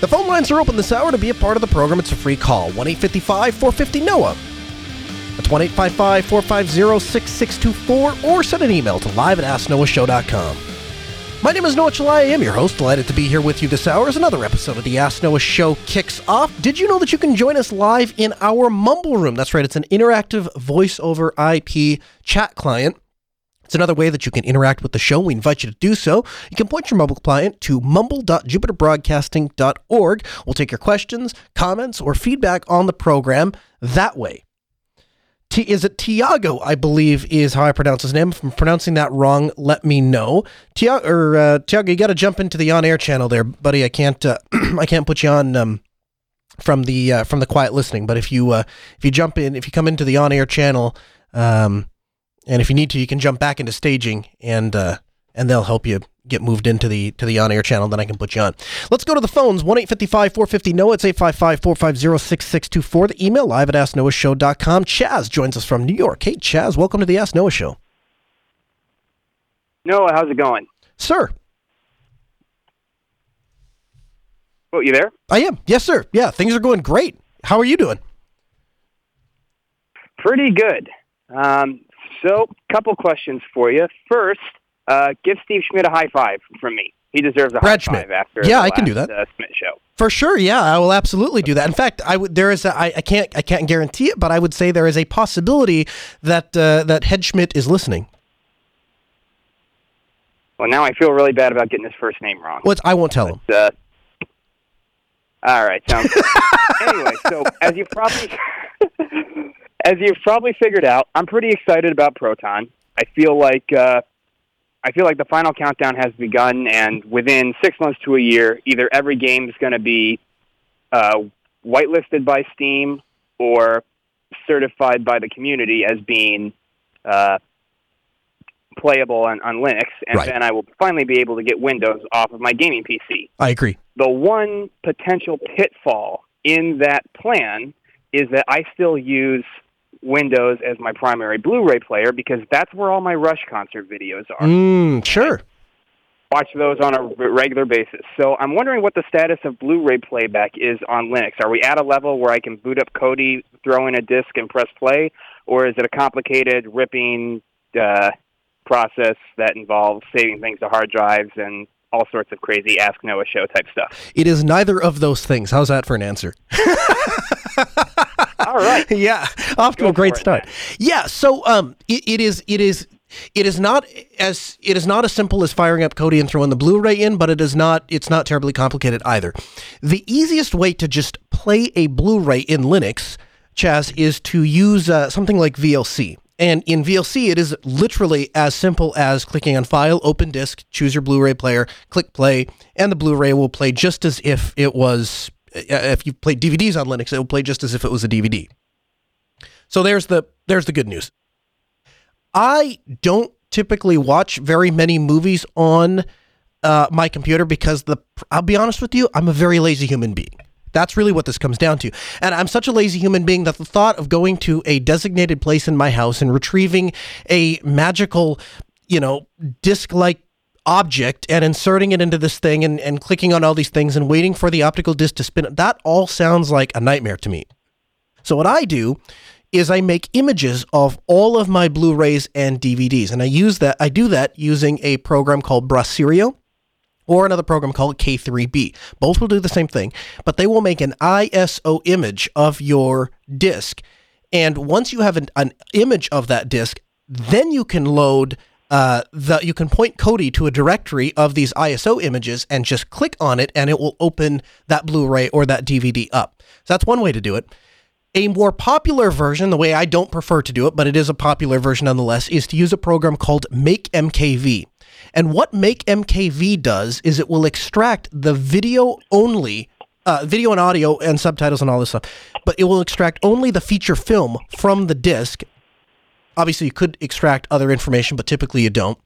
The phone lines are open this hour to be a part of the program. It's a free call 1 855 450 NOAH. That's 1 855 450 6624 or send an email to live at asknoahshow.com. My name is Noah Chelliah. I am your host. Delighted to be here with you this hour as another episode of the Ask Noah Show kicks off. Did you know that you can join us live in our Mumble Room? That's right, it's an interactive voice over IP chat client. It's another way that you can interact with the show. We invite you to do so. You can point your mobile client to mumble.jupiterbroadcasting.org. We'll take your questions, comments, or feedback on the program that way. T- is it Tiago? I believe is how I pronounce his name. If I'm pronouncing that wrong, let me know. Tiago, or uh, Tiago, you got to jump into the on-air channel there, buddy. I can't, uh, I can't put you on um, from the uh, from the quiet listening. But if you uh, if you jump in, if you come into the on-air channel, um, and if you need to, you can jump back into staging, and uh, and they'll help you get moved into the to the on-air channel. Then I can put you on. Let's go to the phones. One eight fifty five four fifty Noah. It's 855-450-6624. The email live at asknoahshow.com. Chaz joins us from New York. Hey Chaz, welcome to the Ask Noah Show. Noah, how's it going? Sir. Oh, you there? I am. Yes, sir. Yeah, things are going great. How are you doing? Pretty good. Um, so, couple questions for you. First, uh, give Steve Schmidt a high five from me. He deserves a Brad high Schmidt. five after Yeah, the I can do that. Uh, Schmidt show. For sure, yeah, I will absolutely do that. In fact, I would. There is. A, I, I can't. I can't guarantee it, but I would say there is a possibility that uh, that Head Schmidt is listening. Well, now I feel really bad about getting his first name wrong. Well, I won't tell him. Uh, all right, sounds good. anyway, so as you probably as you've probably figured out, I'm pretty excited about Proton. I feel like uh, I feel like the final countdown has begun, and within six months to a year, either every game is going to be uh, whitelisted by Steam or certified by the community as being uh, playable on, on Linux, and Right. then I will finally be able to get Windows off of my gaming PC I agree. the one potential pitfall in that plan is that I still use Windows as my primary Blu-ray player because that's where all my Rush concert videos are. Mm, sure. Watch those on a regular basis. So I'm wondering what the status of Blu-ray playback is on Linux. Are we at a level where I can boot up Kodi, throw in a disc, and press play, or is it a complicated ripping uh, process that involves saving things to hard drives and all sorts of crazy Ask Noah show type stuff? It is neither of those things. How's that for an answer? All right. yeah, off to Go a great for it, start. Yeah, so um, it, it is it is it is not as it is not as simple as firing up Kodi and throwing the Blu-ray in, but it is not it's not terribly complicated either. The easiest way to just play a Blu-ray in Linux, Chaz, is to use uh, something like VLC. And in VLC, it is literally as simple as clicking on File, Open Disk, choose your Blu-ray player, click play, and the Blu-ray will play just as if it was. Uh, If you played DVDs on Linux, it will play just as if it was a DVD. So there's the there's the good news. I don't typically watch very many movies on uh, my computer because the I'll be honest with you, I'm a very lazy human being. That's really what this comes down to. And I'm such a lazy human being that the thought of going to a designated place in my house and retrieving a magical, you know, disc like object and inserting it into this thing and, and clicking on all these things and waiting for the optical disc to spin, that all sounds like a nightmare to me. So what I do is I make images of all of my Blu-rays and DVDs, and I use that. I do that using a program called Brasero or another program called K3B. Both will do the same thing, but they will make an ISO image of your disc. And once you have an, an image of that disc, then you can load uh, the you can point Kodi to a directory of these ISO images and just click on it, and it will open that Blu-ray or that DVD up. So that's one way to do it. A more popular version, the way I don't prefer to do it, but it is a popular version nonetheless, is to use a program called MakeMKV. And what MakeMKV does is it will extract the video only uh, video and audio and subtitles and all this stuff. But it will extract only the feature film from the disc. Obviously, you could extract other information, but typically you don't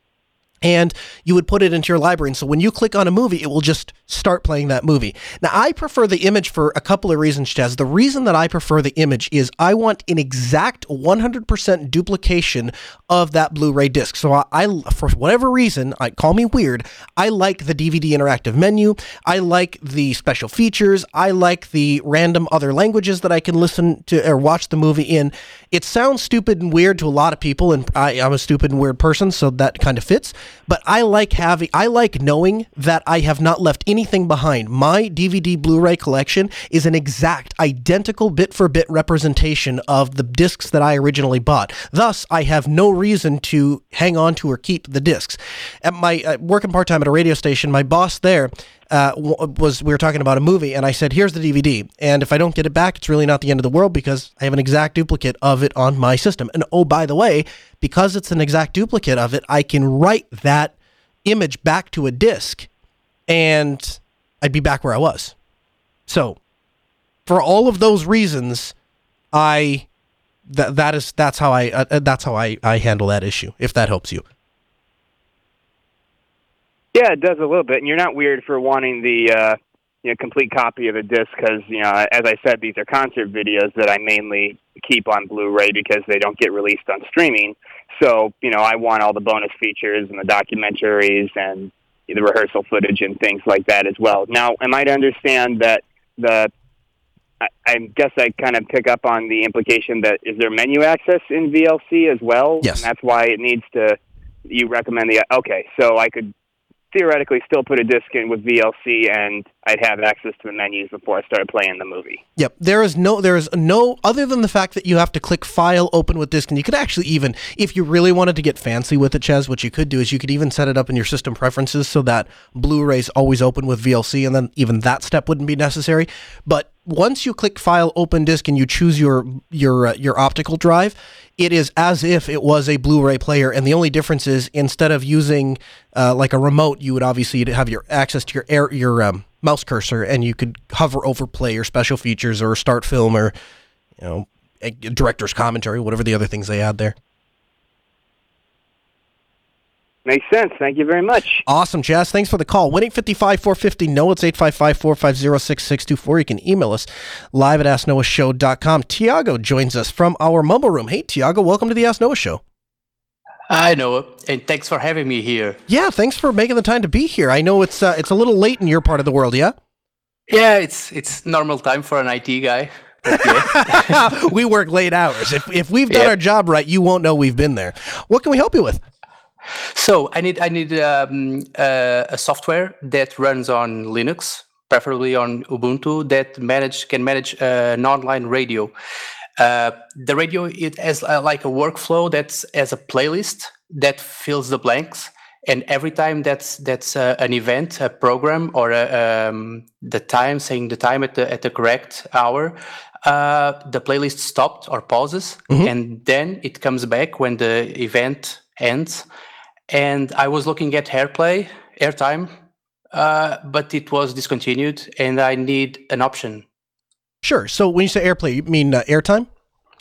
and you would put it into your library. And so when you click on a movie, it will just start playing that movie. Now, I prefer the image for a couple of reasons, Chaz. The reason that I prefer the image is I want an exact 100% duplication of that Blu-ray disc. So I, I for whatever reason, I call me weird, I like the DVD interactive menu. I like the special features. I like the random other languages that I can listen to or watch the movie in. It sounds stupid and weird to a lot of people, and I, I'm a stupid and weird person, so that kind of fits. But I like having, I like knowing that I have not left anything behind. My DVD Blu-ray collection is an exact, identical bit for bit representation of the discs that I originally bought. Thus, I have no reason to hang on to or keep the discs. At my uh, working part time at a radio station, my boss there uh, was we were talking about a movie, and I said, "Here's the DVD, and if I don't get it back, it's really not the end of the world because I have an exact duplicate of it on my system. And oh, by the way, because it's an exact duplicate of it, I can write that image back to a disk, and I'd be back where I was. So, for all of those reasons, I that that is that's how I uh, that's how I I handle that issue. If that helps you. Yeah, it does a little bit, and you're not weird for wanting the uh, you know complete copy of the disc because you know, as I said, these are concert videos that I mainly keep on Blu-ray because they don't get released on streaming. So you know, I want all the bonus features and the documentaries and the rehearsal footage and things like that as well. Now, am I to understand that the I, I guess I kind of pick up on the implication that is there menu access in VLC as well? Yes. And that's why it needs to. You recommend the okay, so I could theoretically still put a disc in with VLC and I'd have access to the menus before I started playing the movie. Yep. There is no there is no other than the fact that you have to click file open with disk and you could actually even if you really wanted to get fancy with it, Chaz, what you could do is you could even set it up in your system preferences so that Blu-rays always open with VLC and then even that step wouldn't be necessary. But once you click file open disk and you choose your your uh, your optical drive, it is as if it was a Blu-ray player, and the only difference is instead of using uh, like a remote, you would obviously have your access to your air, your um, mouse cursor, and you could hover over play or special features or start film or you know director's commentary, whatever the other things they add there. Makes sense. Thank you very much. Awesome, Chaz. Thanks for the call. 1 855 450 No, it's 855 450 6624. You can email us live at AskNoahShow.com. Tiago joins us from our mumble room. Hey, Tiago, welcome to the Ask Noah Show. I know, and thanks for having me here. Yeah, thanks for making the time to be here. I know it's uh, it's a little late in your part of the world, yeah? Yeah, it's it's normal time for an IT guy. We work late hours. If, if we've done yeah. our job right, you won't know we've been there. What can we help you with? So I need I need um, uh, a software that runs on Linux, preferably on Ubuntu, that manage can manage uh, an online radio. Uh, the radio it has uh, like a workflow that's as a playlist that fills the blanks, and every time that's that's uh, an event, a program, or a, um, the time saying the time at the at the correct hour, uh, the playlist stopped or pauses, mm-hmm. and then it comes back when the event ends and I was looking at AirPlay, airtime, uh, but it was discontinued, and I need an option. Sure. So when you say AirPlay, you mean uh, airtime?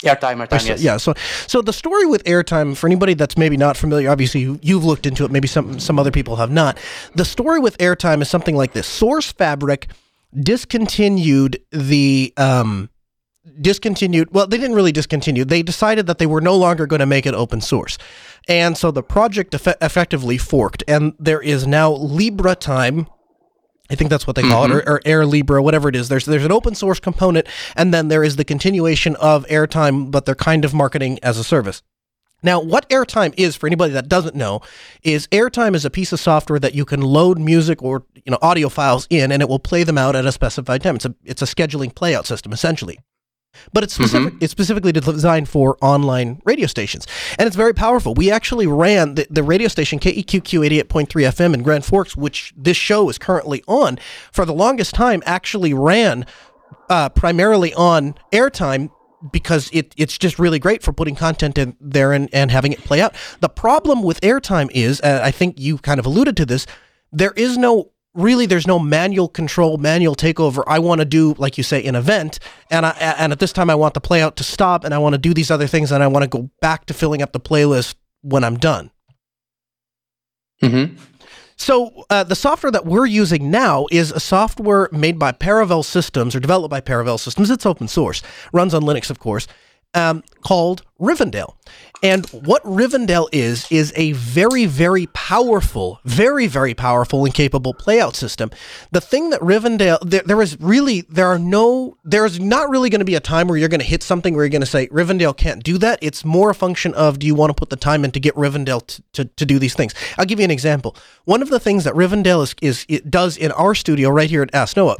Airtime, airtime, yes. Yeah. So, so the story with airtime, for anybody that's maybe not familiar, obviously you've looked into it. Maybe some some other people have not. The story with airtime is something like this: Sourcefabric discontinued the um, discontinued. Well, they didn't really discontinue. They decided that they were no longer going to make it open source. And so the project eff- effectively forked, and there is now LibreTime. I think that's what they call mm-hmm. it, or, or, Air Libra, whatever it is. There's there's an open source component, and then there is the continuation of Airtime, but they're kind of marketing as a service. Now, what Airtime is, for anybody that doesn't know, is Airtime is a piece of software that you can load music or you know audio files in, and it will play them out at a specified time. It's a it's a scheduling playout system essentially but it's specific, mm-hmm. it's specifically designed for online radio stations. And it's very powerful. We actually ran the, the radio station keqq 88.3 fm in grand forks which this show is currently on for the longest time actually ran uh, primarily on airtime because it, it's just really great for putting content in there and, and having it play out. The problem with airtime is uh, i think you kind of alluded to this there is no really there's no manual control, manual takeover. I want to do, like you say, an event, and I and at this time I want the playout to stop, and I want to do these other things, and I want to go back to filling up the playlist when I'm done. Mm-hmm. So uh, the software that we're using now is a software made by Paravel Systems or developed by Paravel Systems. It's open source, runs on Linux, of course, um, called Rivendell. And what Rivendell is, is a very, very powerful, very, very powerful and capable playout system. The thing that Rivendell, there, there is really, there are no, there's not really going to be a time where you're going to hit something where you're going to say, Rivendell can't do that. It's more a function of, do you want to put the time in to get Rivendell to, to, to do these things? I'll give you an example. One of the things that Rivendell is, is it does in our studio right here at Ask Noah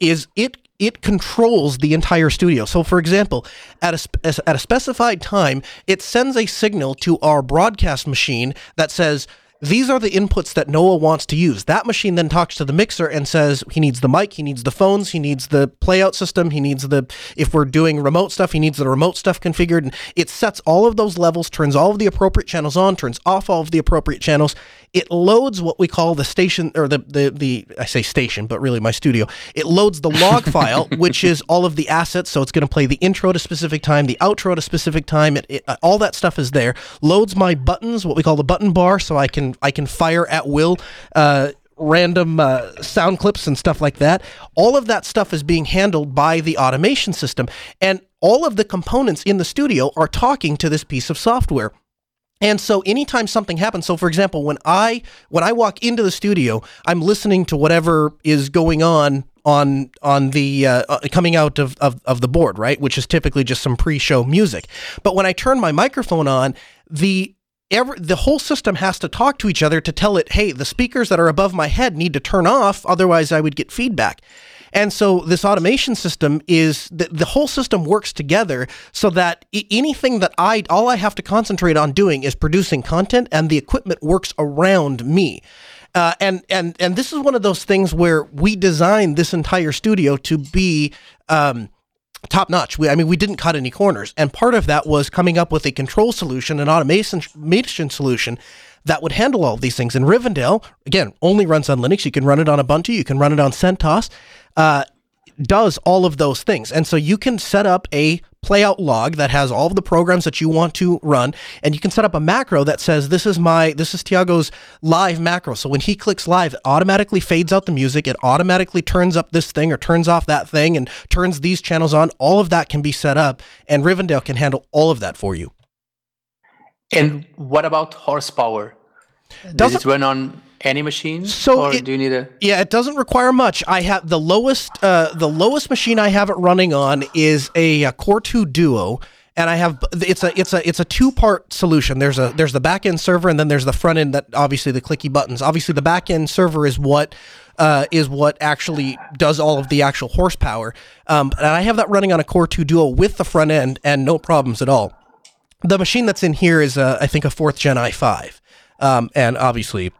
is it it controls the entire studio. So, for example, at a, at a specified time, it sends a signal to our broadcast machine that says, these are the inputs that Noah wants to use. That machine then talks to the mixer and says he needs the mic, he needs the phones, he needs the playout system, he needs the, if we're doing remote stuff, he needs the remote stuff configured. And it sets all of those levels, turns all of the appropriate channels on, turns off all of the appropriate channels. It loads what we call the station, or the, the, the I say station, but really my studio. It loads the log file, which is all of the assets. So it's going to play the intro at a specific time, the outro at a specific time. It, it, all that stuff is there. Loads my buttons, what we call the button bar, so I can I can fire at will. Uh, random uh, sound clips and stuff like that. All of that stuff is being handled by the automation system, and all of the components in the studio are talking to this piece of software. And so anytime something happens, so for example, when I when I walk into the studio, I'm listening to whatever is going on on on the uh, uh, coming out of, of of the board, right? Which is typically just some pre-show music. But when I turn my microphone on, the Every, the whole system has to talk to each other to tell it, hey, the speakers that are above my head need to turn off, otherwise I would get feedback. And so this automation system is the, the whole system works together so that anything that I, all I have to concentrate on doing is producing content and the equipment works around me. Uh, and and and this is one of those things where we designed this entire studio to be um, top notch. We, I mean, we didn't cut any corners, and part of that was coming up with a control solution, an automation, solution that would handle all these things. And Rivendell, again, only runs on Linux. You can run it on Ubuntu. You can run it on CentOS. Uh, does all of those things. And so you can set up a playout log that has all of the programs that you want to run and you can set up a macro that says this is my this is Tiago's live macro. So when he clicks live, it automatically fades out the music, it automatically turns up this thing or turns off that thing and turns these channels on. All of that can be set up and Rivendell can handle all of that for you. And what about horsepower? Does it run on any machine? So or it, do you need a? Yeah, it doesn't require much. I have the lowest uh, the lowest machine I have it running on is a, a Core 2 Duo and I have it's a it's a it's a two part solution. There's a there's the back end server and then there's the front end that obviously the clicky buttons. Obviously the back end server is what uh, is what actually does all of the actual horsepower. Um, and I have that running on a Core 2 Duo with the front end and no problems at all. The machine that's in here is a, I think a fourth gen i5, um, and obviously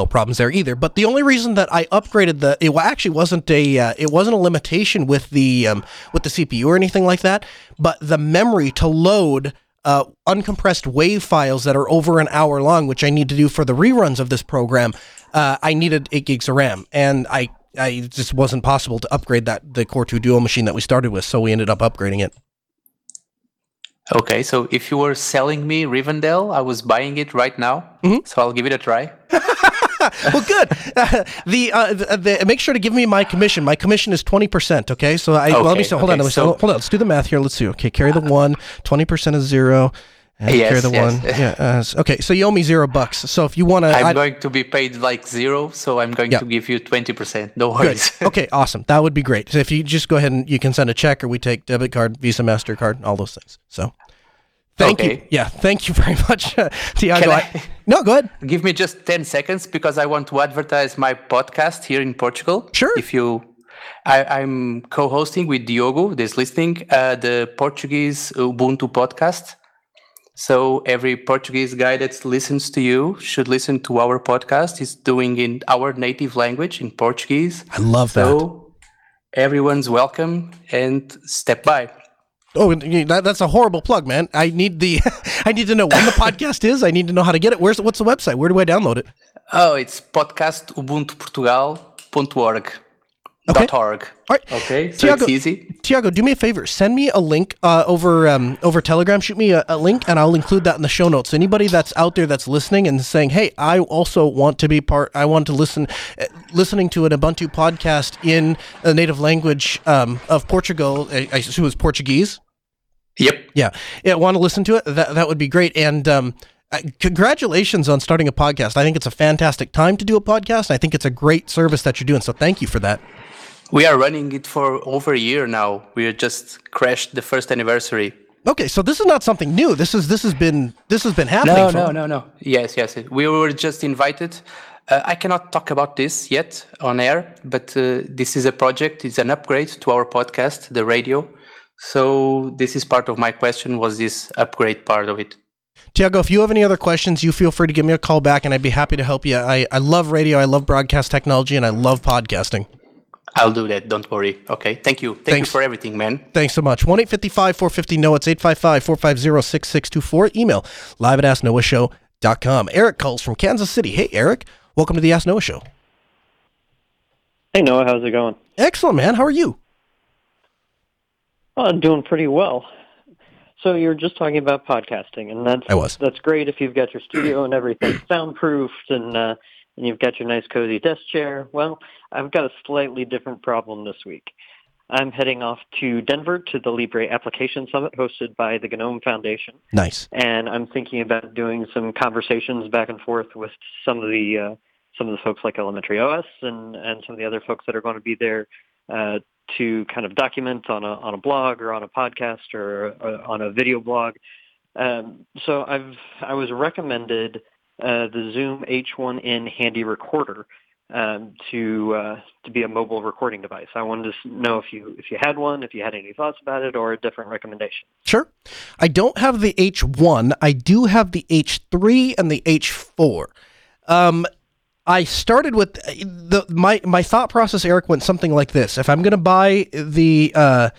no problems there either. But the only reason that I upgraded the it actually wasn't a uh, it wasn't a limitation with the um, with the CPU or anything like that, but the memory to load uh, uncompressed wave files that are over an hour long, which I need to do for the reruns of this program. Uh, I needed eight gigs of RAM, and I I just wasn't possible to upgrade that the Core 2 Duo machine that we started with, so we ended up upgrading it. Okay, so if you were selling me Rivendell, I was buying it right now. Mm-hmm. So I'll give it a try. well, good. Uh, the, uh, the, the, make sure to give me my commission. My commission is twenty percent. Okay, so I okay, let me say, hold okay, on, so, hold on. Let's do the math here. Let's see. Okay, carry the one. Twenty percent is zero. And yes, carry the yes. one. Yeah. Uh, okay, so you owe me zero bucks. So if you want to, I'm I'd, going to be paid like zero. So I'm going yeah. to give you twenty percent. No worries. okay, awesome. That would be great. So if you just go ahead and you can send a check, or we take debit card, Visa, Mastercard, all those things. So. Thank okay. you. Yeah, thank you very much, uh, Tiago. I, no, go ahead. Give me just 10 seconds because I want to advertise my podcast here in Portugal. Sure. If you, I, am co-hosting with Diogo, this listening, uh, the Portuguese Ubuntu podcast. So every Portuguese guy that listens to you should listen to our podcast. He's doing in our native language in Portuguese. I love so that. So everyone's welcome and step by. Oh, that, that's a horrible plug, man. I need the I need to know when the podcast is. I need to know how to get it. Where's what's the website? Where do I download it? Oh, it's podcastubuntuportugal.org. Okay. Org. All right. Okay, so Tiago- it's easy. Tiago, do me a favor. Send me a link uh, over um, over Telegram. Shoot me a, a link, and I'll include that in the show notes. Anybody that's out there that's listening and saying, "Hey, I also want to be part. I want to listen, uh, listening to an Ubuntu podcast in a native language um, of Portugal. I, I assume it's Portuguese. Yep. Yeah, yeah. Want to listen to it? That that would be great. And um, congratulations on starting a podcast. I think it's a fantastic time to do a podcast. I think it's a great service that you're doing. So thank you for that. We are running it for over a year now. We just crashed the first anniversary. Okay, so this is not something new. This is this has been this has been happening. No, no, no, no. Yes, yes. We were just invited. Uh, I cannot talk about this yet on air, but uh, this is a project. It's an upgrade to our podcast, the radio. So this is part of my question. Was this upgrade part of it? Tiago, if you have any other questions, you feel free to give me a call back, and I'd be happy to help you. I, I love radio, I love broadcast technology, and I love podcasting. I'll do that. Don't worry. Okay. Thank you. Thank Thanks. you for everything, man. Thanks so much. 1 855 450 No, it's 855 450 6624. Email live at asknoahshow.com. Eric calls from Kansas City. Hey, Eric, welcome to the Ask Noah Show. Hey Noah, how's it going? Excellent, man. How are you? Oh, I'm doing pretty well. So you're just talking about podcasting, and that's I was. that's great if you've got your studio and everything soundproofed, and uh, and you've got your nice cozy desk chair. Well, I've got a slightly different problem this week. I'm heading off to Denver to the Libre Application Summit hosted by the GNOME Foundation, Nice. and I'm thinking about doing some conversations back and forth with some of the uh, some of the folks like Elementary OS and and some of the other folks that are going to be there uh, to kind of document on a on a blog or on a podcast or, or on a video blog. Um, so I've I was recommended uh, the Zoom H1n Handy Recorder um, to uh, to be a mobile recording device. I wanted to know if you if you had one, if you had any thoughts about it, or a different recommendation. Sure. I don't have the H1. I do have the H3 and the H4. Um, I started with the my my thought process. Eric went something like this: If I'm going to buy the uh,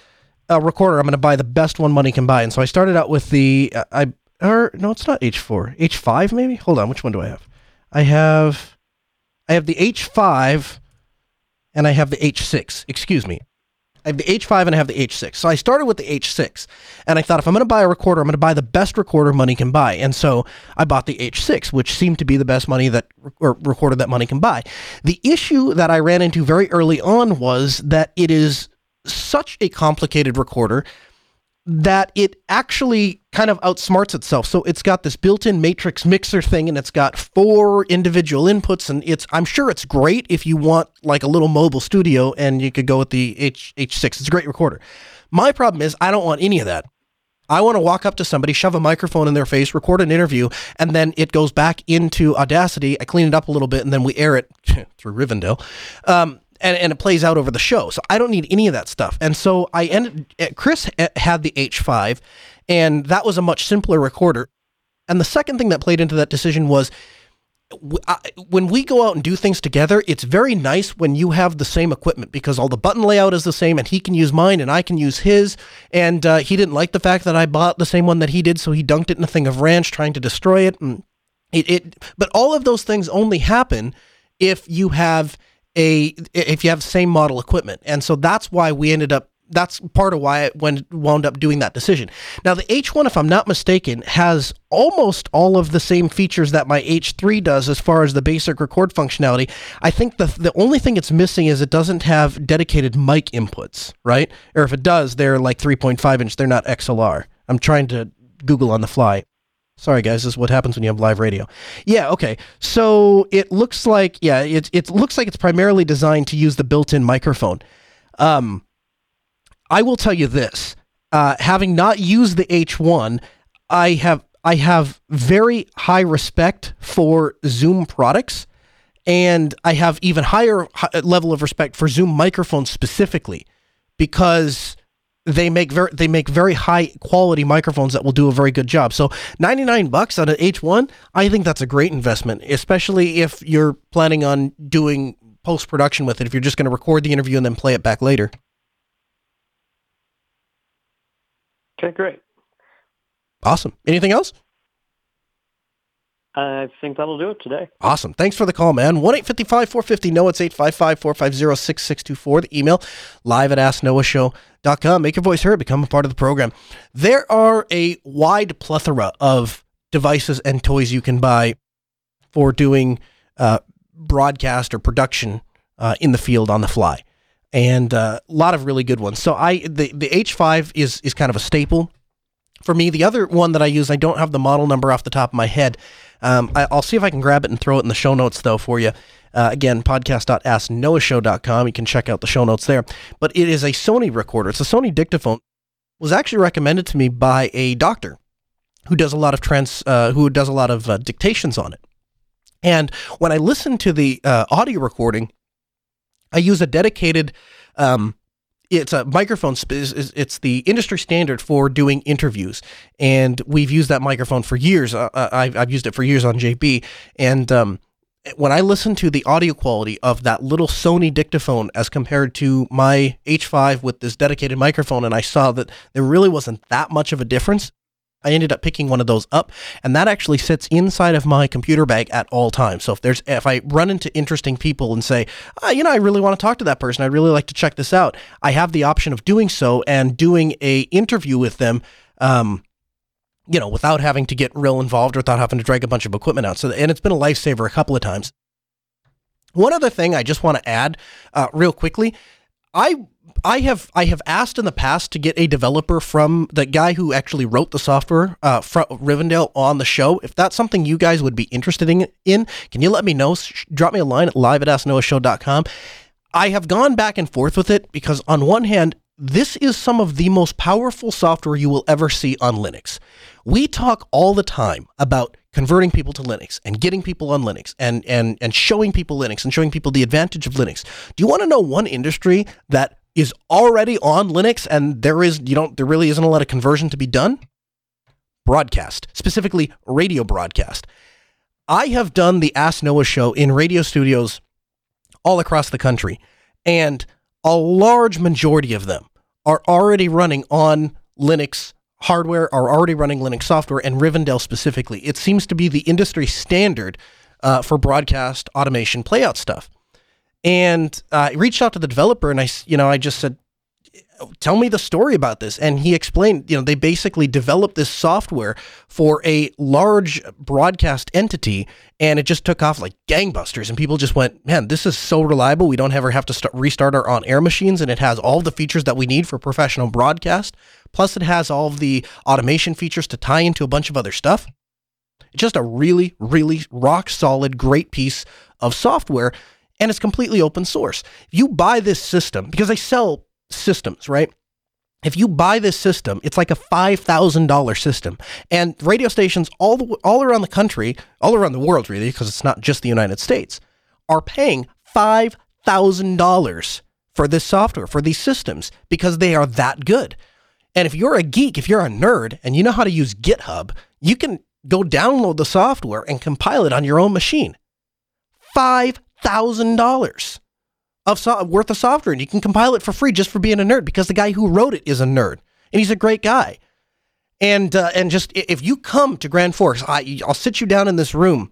a recorder, I'm going to buy the best one money can buy. And so I started out with the uh, I or no, it's not H4, H5 maybe. Hold on, which one do I have? I have I have the H5 and I have the H6. Excuse me. I have the H5 and I have the H6. So I started with the H6 and I thought if I'm going to buy a recorder, I'm going to buy the best recorder money can buy. And so I bought the H6, which seemed to be the best money that or recorder that money can buy. The issue that I ran into very early on was that it is such a complicated recorder that it actually kind of outsmarts itself. So it's got this built-in matrix mixer thing and it's got four individual inputs and it's I'm sure it's great if you want like a little mobile studio and you could go with the H H6. It's a great recorder. My problem is I don't want any of that. I want to walk up to somebody, shove a microphone in their face, record an interview, and then it goes back into Audacity. I clean it up a little bit, and then we air it through Rivendell. Um, and, and it plays out over the show. So I don't need any of that stuff. And so I ended, eh, Chris eh, had the H5, and that was a much simpler recorder. And the second thing that played into that decision was when we go out and do things together, it's very nice when you have the same equipment because all the button layout is the same and he can use mine and I can use his. And uh, he didn't like the fact that I bought the same one that he did, so he dunked it in a thing of ranch trying to destroy it. And it, it but all of those things only happen if you have a if you have same model equipment. And so that's why we ended up that's part of why I went, wound up doing that decision. Now, the H1, if I'm not mistaken, has almost all of the same features that my H3 does as far as the basic record functionality. I think the, the only thing it's missing is it doesn't have dedicated mic inputs, right? Or if it does, they're like 3.5 inch, they're not XLR. I'm trying to Google on the fly. Sorry, guys. This is what happens when you have live radio. Yeah. Okay. So it looks like yeah, it it looks like it's primarily designed to use the built-in microphone. Um, I will tell you this: uh, having not used the H1, I have I have very high respect for Zoom products, and I have even higher level of respect for Zoom microphones specifically because they make very they make very high quality microphones that will do a very good job. So 99 bucks on an H1, I think that's a great investment, especially if you're planning on doing post production with it if you're just going to record the interview and then play it back later. Okay, great. Awesome. Anything else? I think that'll do it today. Awesome. Thanks for the call, man. 1 855 450 No, it's 855 450 6624. The email live at asknoahshow.com. Make your voice heard. Become a part of the program. There are a wide plethora of devices and toys you can buy for doing uh, broadcast or production uh, in the field on the fly. And uh, a lot of really good ones. So I the, the H5 is is kind of a staple for me. The other one that I use, I don't have the model number off the top of my head. Um, I, will see if I can grab it and throw it in the show notes, though, for you. Uh, again, podcast.asknoahshow.com. You can check out the show notes there. But it is a Sony recorder. It's a Sony dictaphone. It was actually recommended to me by a doctor who does a lot of trans, uh, who does a lot of uh, dictations on it. And when I listen to the uh, audio recording, I use a dedicated um, it's a microphone. It's the industry standard for doing interviews, and we've used that microphone for years. Uh, uh I've, I've, used it for years on JB, and um, when I listen to the audio quality of that little Sony dictaphone as compared to my H5 with this dedicated microphone, and I saw that there really wasn't that much of a difference. I ended up picking one of those up, and that actually sits inside of my computer bag at all times. So if there's if I run into interesting people and say, oh, you know, I really want to talk to that person, I'd really like to check this out, I have the option of doing so and doing a interview with them. Um, you know, without having to get real involved or without having to drag a bunch of equipment out. So, and it's been a lifesaver a couple of times. One other thing I just want to add, uh, real quickly, I I have I have asked in the past to get a developer from the guy who actually wrote the software uh, from Rivendell on the show. If that's something you guys would be interested in, in can you let me know? Drop me a line at live at asknoahshow.com. I have gone back and forth with it because on one hand, this is some of the most powerful software you will ever see on Linux. We talk all the time about converting people to Linux and getting people on Linux and and and showing people Linux and showing people the advantage of Linux. Do you want to know one industry that is already on Linux and there is you don't there really isn't a lot of conversion to be done? Broadcast, specifically radio broadcast. I have done the Ask Noah show in radio studios all across the country, and a large majority of them are already running on Linux hardware, are already running Linux software, and Rivendell specifically. It seems to be the industry standard uh, for broadcast automation playout stuff. And uh, I reached out to the developer and I, you know, I just said, tell me the story about this. And he explained, you know, they basically developed this software for a large broadcast entity and it just took off like gangbusters. And people just went, man, this is so reliable. We don't ever have to start, restart our on air machines. And it has all the features that we need for professional broadcast. Plus, it has all of the automation features to tie into a bunch of other stuff. It's just a really, really rock solid, great piece of software and it's completely open source. If you buy this system, because they sell systems, right? If you buy this system, it's like a $5,000 system. And radio stations all, the, all around the country, all around the world, really, because it's not just the United States, are paying $5,000 for this software, for these systems, because they are that good. And if you're a geek, if you're a nerd, and you know how to use GitHub, you can go download the software and compile it on your own machine. Five thousand dollars of so- worth of software, and you can compile it for free just for being a nerd because the guy who wrote it is a nerd and he's a great guy. And uh, and just if you come to Grand Forks, I, I'll sit you down in this room.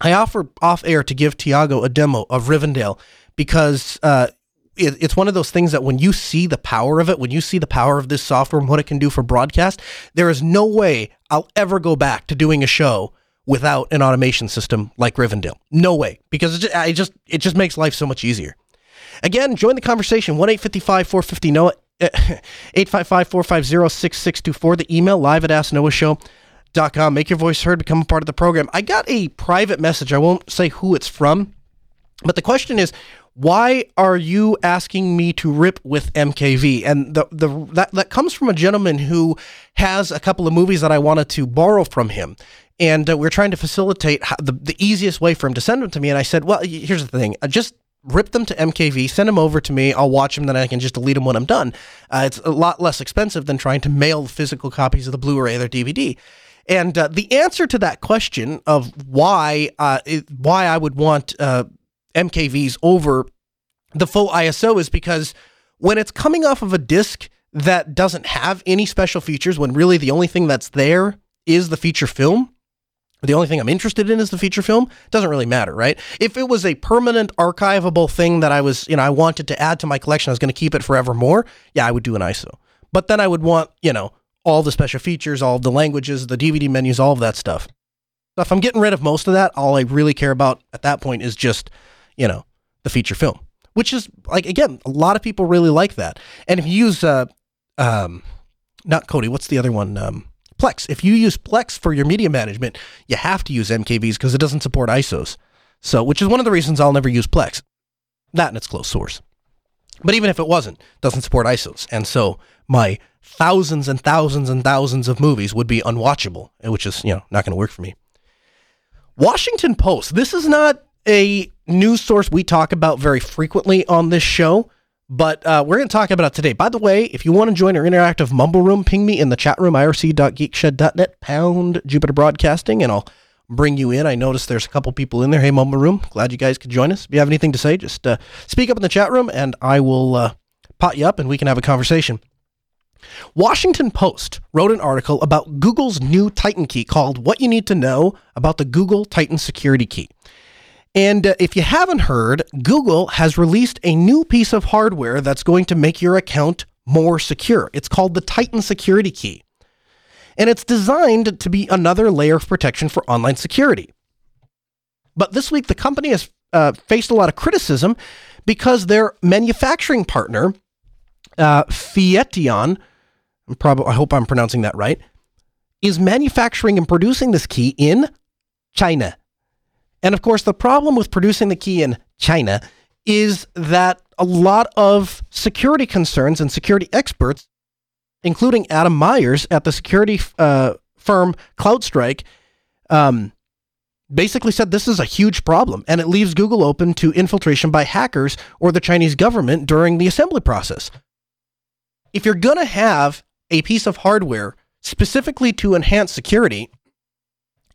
I offer off air to give Tiago a demo of Rivendell because uh, it, it's one of those things that when you see the power of it, when you see the power of this software and what it can do for broadcast, there is no way I'll ever go back to doing a show without an automation system like Rivendell. No way, because it just, it just it just makes life so much easier. Again, join the conversation. One eight fifty five four fifty Noah. 855-450-6624. The email live at asknoahshow.com. Make your voice heard. Become a part of the program. I got a private message. I won't say who it's from, but the question is, why are you asking me to rip with MKV? And the the that that comes from a gentleman who has a couple of movies that I wanted to borrow from him and uh, we are trying to facilitate how, the, the easiest way for him to send them to me. And I said, well, here's the thing. I uh, just rip them to MKV, send them over to me. I'll watch them, then I can just delete them when I'm done. Uh, it's a lot less expensive than trying to mail physical copies of the Blu-ray or DVD. And uh, the answer to that question of why uh, it, why I would want uh, MKVs over the full ISO is because when it's coming off of a disc that doesn't have any special features when really the only thing that's there is the feature film, the only thing I'm interested in is the feature film, doesn't really matter, right? If it was a permanent archivable thing that I was, you know, I wanted to add to my collection, I was going to keep it forevermore, yeah, I would do an ISO. But then I would want, you know, all the special features, all of the languages, the DVD menus, all of that stuff. So if I'm getting rid of most of that, all I really care about at that point is just, you know, the feature film, which is like again, a lot of people really like that. And if you use, uh, um, not Kodi, what's the other one? Um, Plex. If you use Plex for your media management, you have to use MKVs because it doesn't support ISOs. So, which is one of the reasons I'll never use Plex. That and it's closed source. But even if it wasn't, it doesn't support ISOs. And so my thousands and thousands and thousands of movies would be unwatchable, eh, which is, you know, not going to work for me. Washington Post. This is not a news source we talk about very frequently on this show, but uh, we're going to talk about it today. By the way, if you want to join our interactive mumble room, ping me in the chat room, irc.geekshed.net, pound Jupiter Broadcasting, and I'll bring you in. I noticed there's a couple people in there. Hey, mumble room, glad you guys could join us. If you have anything to say, just uh, speak up in the chat room, and I will uh, pot you up, and we can have a conversation. Washington Post wrote an article about Google's new Titan key called What You Need to Know About the Google Titan Security Key. And uh, if you haven't heard, Google has released a new piece of hardware that's going to make your account more secure. It's called the Titan Security Key. And it's designed to be another layer of protection for online security. But this week, the company has uh, faced a lot of criticism because their manufacturing partner, uh, probably I hope I'm pronouncing that right, is manufacturing and producing this key in China. And of course, the problem with producing the key in China is that a lot of security concerns and security experts, including Adam Meyers at the security uh, firm CrowdStrike, um, basically said this is a huge problem and it leaves Google open to infiltration by hackers or the Chinese government during the assembly process. If you're going to have a piece of hardware specifically to enhance security,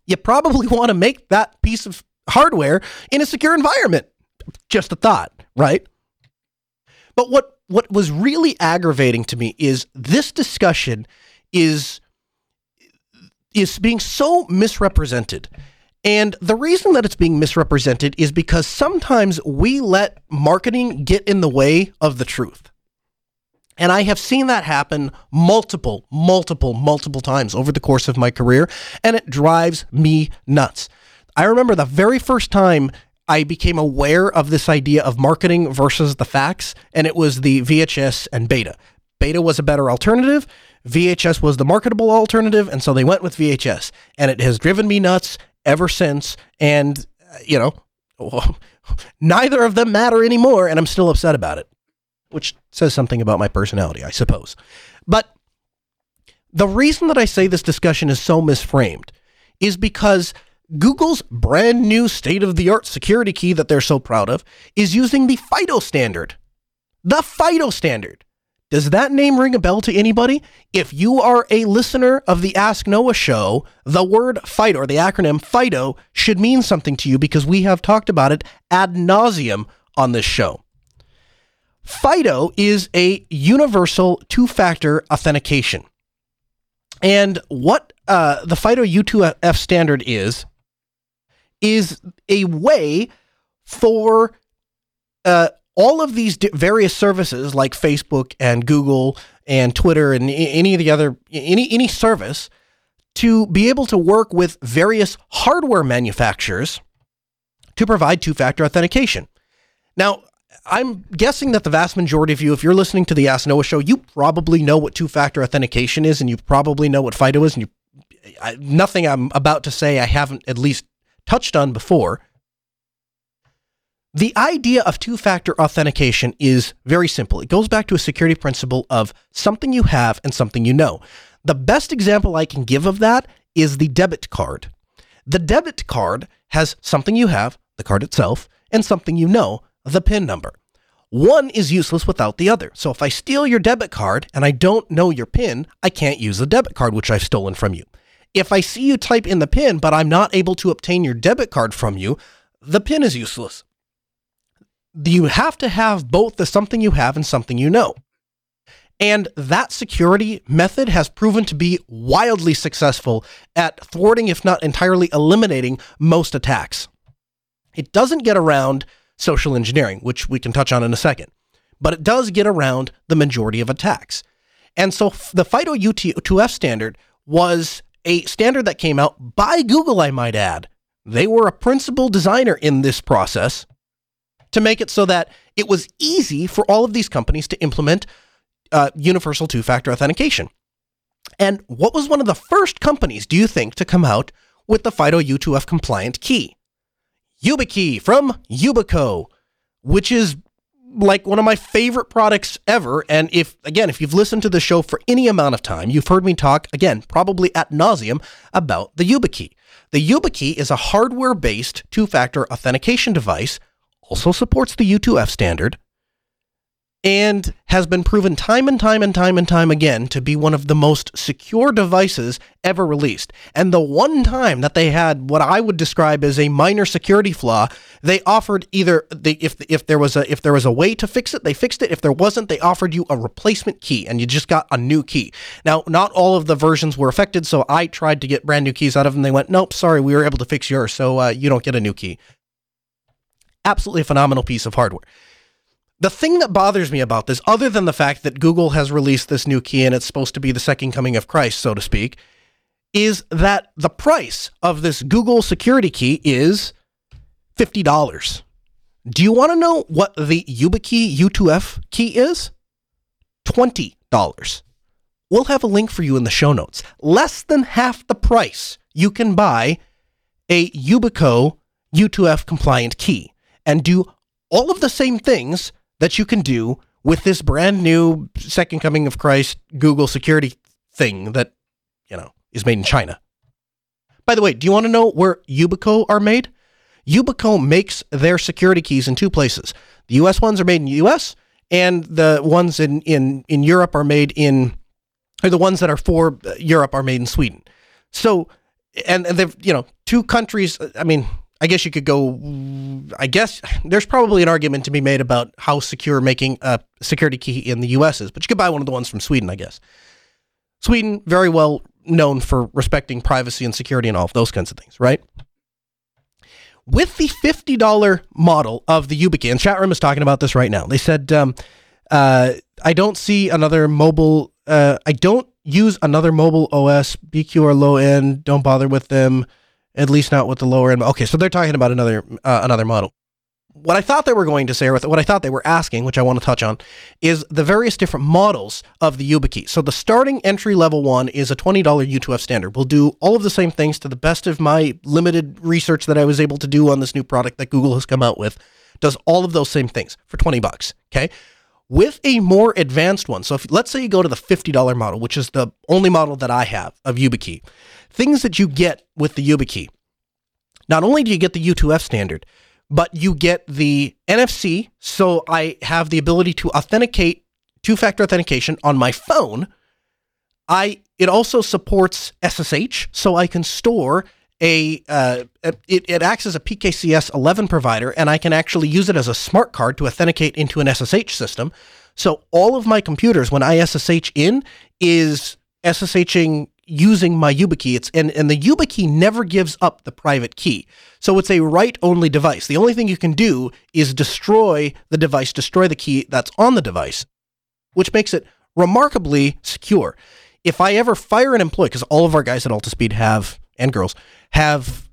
you probably want to make that piece of hardware in a secure environment. Just a thought, right? But what what was really aggravating to me is this discussion is is being so misrepresented. And the reason that it's being misrepresented is because sometimes we let marketing get in the way of the truth. And I have seen that happen multiple, multiple, multiple times over the course of my career, and it drives me nuts. I remember the very first time I became aware of this idea of marketing versus the facts, and it was the VHS and beta. Beta was a better alternative. VHS was the marketable alternative, and so they went with VHS. And it has driven me nuts ever since. And, uh, you know, neither of them matter anymore, and I'm still upset about it which says something about my personality, I suppose. But the reason that I say this discussion is so misframed is because Google's brand new state of the art security key that they're so proud of is using the FIDO standard. The FIDO standard. Does that name ring a bell to anybody? If you are a listener of the Ask Noah show, the word FIDO or the acronym FIDO should mean something to you because we have talked about it ad nauseum on this show. FIDO is a universal two factor authentication. And what uh, the FIDO U2F standard is, is a way for uh, all of these various services like Facebook and Google and Twitter and any of the other, any, any service to be able to work with various hardware manufacturers to provide two factor authentication. Now, I'm guessing that the vast majority of you, if you're listening to the Ask Noah show, you probably know what two-factor authentication is, and you probably know what FIDO is, and you I, nothing I'm about to say I haven't at least touched on before. The idea of two-factor authentication is very simple. It goes back to a security principle of something you have and something you know. The best example I can give of that is the debit card. The debit card has something you have, the card itself, and something you know, the PIN number. One is useless without the other. So if I steal your debit card and I don't know your PIN, I can't use the debit card which I've stolen from you. If I see you type in the PIN, but I'm not able to obtain your debit card from you, the PIN is useless. You have to have both the something you have and something you know. And that security method has proven to be wildly successful at thwarting, if not entirely eliminating, most attacks. It doesn't get around social engineering, which we can touch on in a second, but it does get around the majority of attacks. And so the FIDO U2F standard was a standard that came out by Google, I might add. They were a principal designer in this process to make it so that it was easy for all of these companies to implement uh, universal two factor authentication. And what was one of the first companies, do you think, to come out with the FIDO U2F compliant key? YubiKey from Yubico, which is like one of my favorite products ever. And if, again, if you've listened to the show for any amount of time, you've heard me talk, again, probably at nauseum about the YubiKey. The YubiKey is a hardware based two factor authentication device, also supports the U2F standard, and has been proven time and time and time and time again to be one of the most secure devices ever released. And the one time that they had what I would describe as a minor security flaw, they offered either the, if if there was a if there was a way to fix it, they fixed it. If there wasn't, they offered you a replacement key and you just got a new key. Now, not all of the versions were affected, so I tried to get brand new keys out of them. They went, "Nope, sorry, we were able to fix yours, so uh, you don't get a new key." Absolutely phenomenal piece of hardware. The thing that bothers me about this, other than the fact that Google has released this new key and it's supposed to be the second coming of Christ, so to speak, is that the price of this Google security key is $50. Do you want to know what the YubiKey U2F key is? $20. We'll have a link for you in the show notes. Less than half the price you can buy a Yubico U2F compliant key and do all of the same things that you can do with this brand new second coming of Christ Google security thing that, you know, is made in China. By the way, do you want to know where Yubico are made? Yubico makes their security keys in two places. The US ones are made in the US and the ones in, in, in Europe are made in or the ones that are for uh, Europe are made in Sweden. So and, and they've, you know, two countries, uh, I mean, I guess you could go. I guess there's probably an argument to be made about how secure making a security key in the U.S. is, but you could buy one of the ones from Sweden, I guess. Sweden, very well known for respecting privacy and security and all of those kinds of things, right? With the $50 model of the YubiKey, and chat room is talking about this right now. They said, um, uh, I don't see another mobile, uh, I don't use another mobile OS, BQ or low end, don't bother with them at least not with the lower end. Okay, so they're talking about another uh, another model. What I thought they were going to say, or what I thought they were asking, which I want to touch on, is the various different models of the YubiKey. So the starting entry level one is a $20 U2F standard. We'll do all of the same things to the best of my limited research that I was able to do on this new product that Google has come out with. Does all of those same things for 20 bucks. Okay. With a more advanced one, so if let's say you go to the $50 model, which is the only model that I have of YubiKey, things that you get with the YubiKey. Not only do you get the U2F standard, but you get the NFC. So I have the ability to authenticate two-factor authentication on my phone. I it also supports SSH, so I can store a, uh, it, it acts as a PKCS 11 provider, and I can actually use it as a smart card to authenticate into an SSH system. So all of my computers, when I SSH in, is SSHing using my YubiKey. It's and, and the YubiKey never gives up the private key. So it's a write-only device. The only thing you can do is destroy the device, destroy the key that's on the device, which makes it remarkably secure. If I ever fire an employee, because all of our guys at Altispeed have and girls have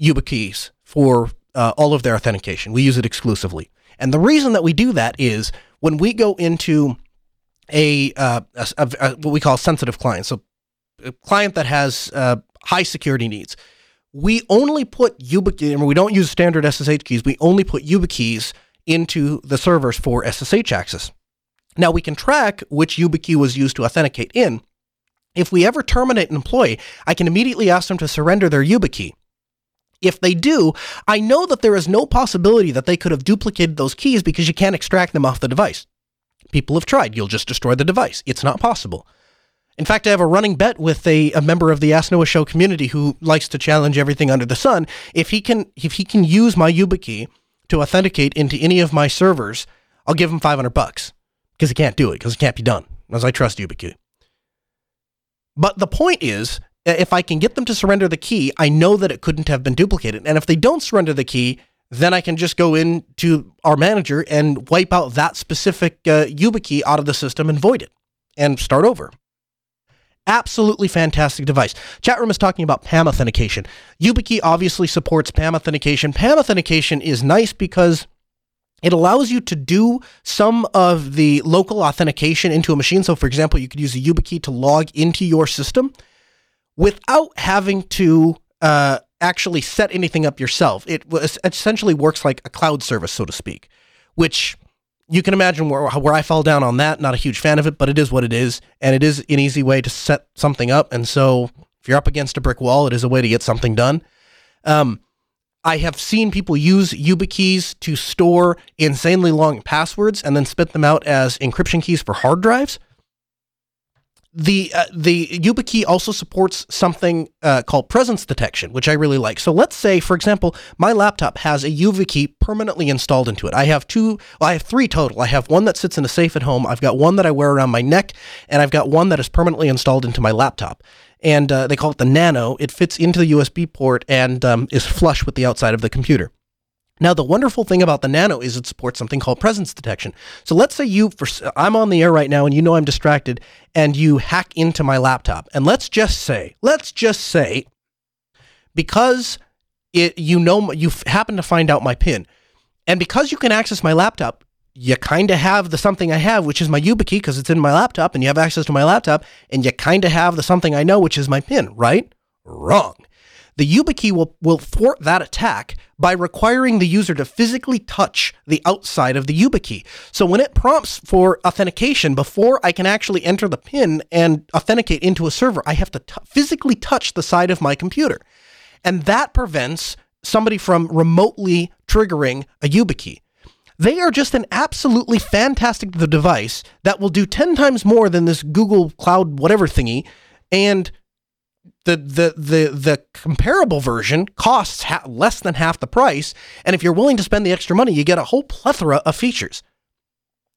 YubiKeys for uh, all of their authentication. We use it exclusively. And the reason that we do that is when we go into a, uh, a, a, what we call sensitive clients. So a client that has uh, high security needs, we only put YubiKey, we don't use standard SSH keys. We only put YubiKeys into the servers for SSH access. Now we can track which YubiKey was used to authenticate in. If we ever terminate an employee, I can immediately ask them to surrender their YubiKey. If they do, I know that there is no possibility that they could have duplicated those keys because you can't extract them off the device. People have tried. You'll just destroy the device. It's not possible. In fact, I have a running bet with a, a member of the Ask Noah Show community who likes to challenge everything under the sun. If he can, if he can use my YubiKey to authenticate into any of my servers, I'll give him 500 bucks because he can't do it because it can't be done. as I trust YubiKey. But the point is, if I can get them to surrender the key, I know that it couldn't have been duplicated. And if they don't surrender the key, then I can just go into our manager and wipe out that specific uh, YubiKey out of the system and void it and start over. Absolutely fantastic device. Chat room is talking about PAM authentication. YubiKey obviously supports PAM authentication. PAM authentication is nice because it allows you to do some of the local authentication into a machine. So, for example, you could use a YubiKey to log into your system without having to uh, actually set anything up yourself. It essentially works like a cloud service, so to speak, which you can imagine where, where I fall down on that. Not a huge fan of it, but it is what it is. And it is an easy way to set something up. And so if you're up against a brick wall, it is a way to get something done. Um, I have seen people use YubiKeys to store insanely long passwords and then spit them out as encryption keys for hard drives the uh, the YubiKey also supports something uh, called presence detection, which I really like. So let's say, for example, my laptop has a YubiKey permanently installed into it. I have two, well, I have three total. I have one that sits in a safe at home. I've got one that I wear around my neck, and I've got one that is permanently installed into my laptop. And uh, they call it the Nano. It fits into the USB port and um, is flush with the outside of the computer. Now, the wonderful thing about the Nano is it supports something called presence detection. So let's say you, for, I'm on the air right now and you know I'm distracted and you hack into my laptop. And let's just say, let's just say, because it, you know, you happen to find out my PIN and because you can access my laptop, you kind of have the something I have, which is my YubiKey because it's in my laptop and you have access to my laptop and you kind of have the something I know, which is my PIN, right? Wrong. The YubiKey will, will thwart that attack by requiring the user to physically touch the outside of the YubiKey. So when it prompts for authentication, before I can actually enter the PIN and authenticate into a server, I have to t- physically touch the side of my computer. And that prevents somebody from remotely triggering a YubiKey. They are just an absolutely fantastic device that will do 10 times more than this Google Cloud whatever thingy and the the the the comparable version costs ha- less than half the price, and if you're willing to spend the extra money, you get a whole plethora of features.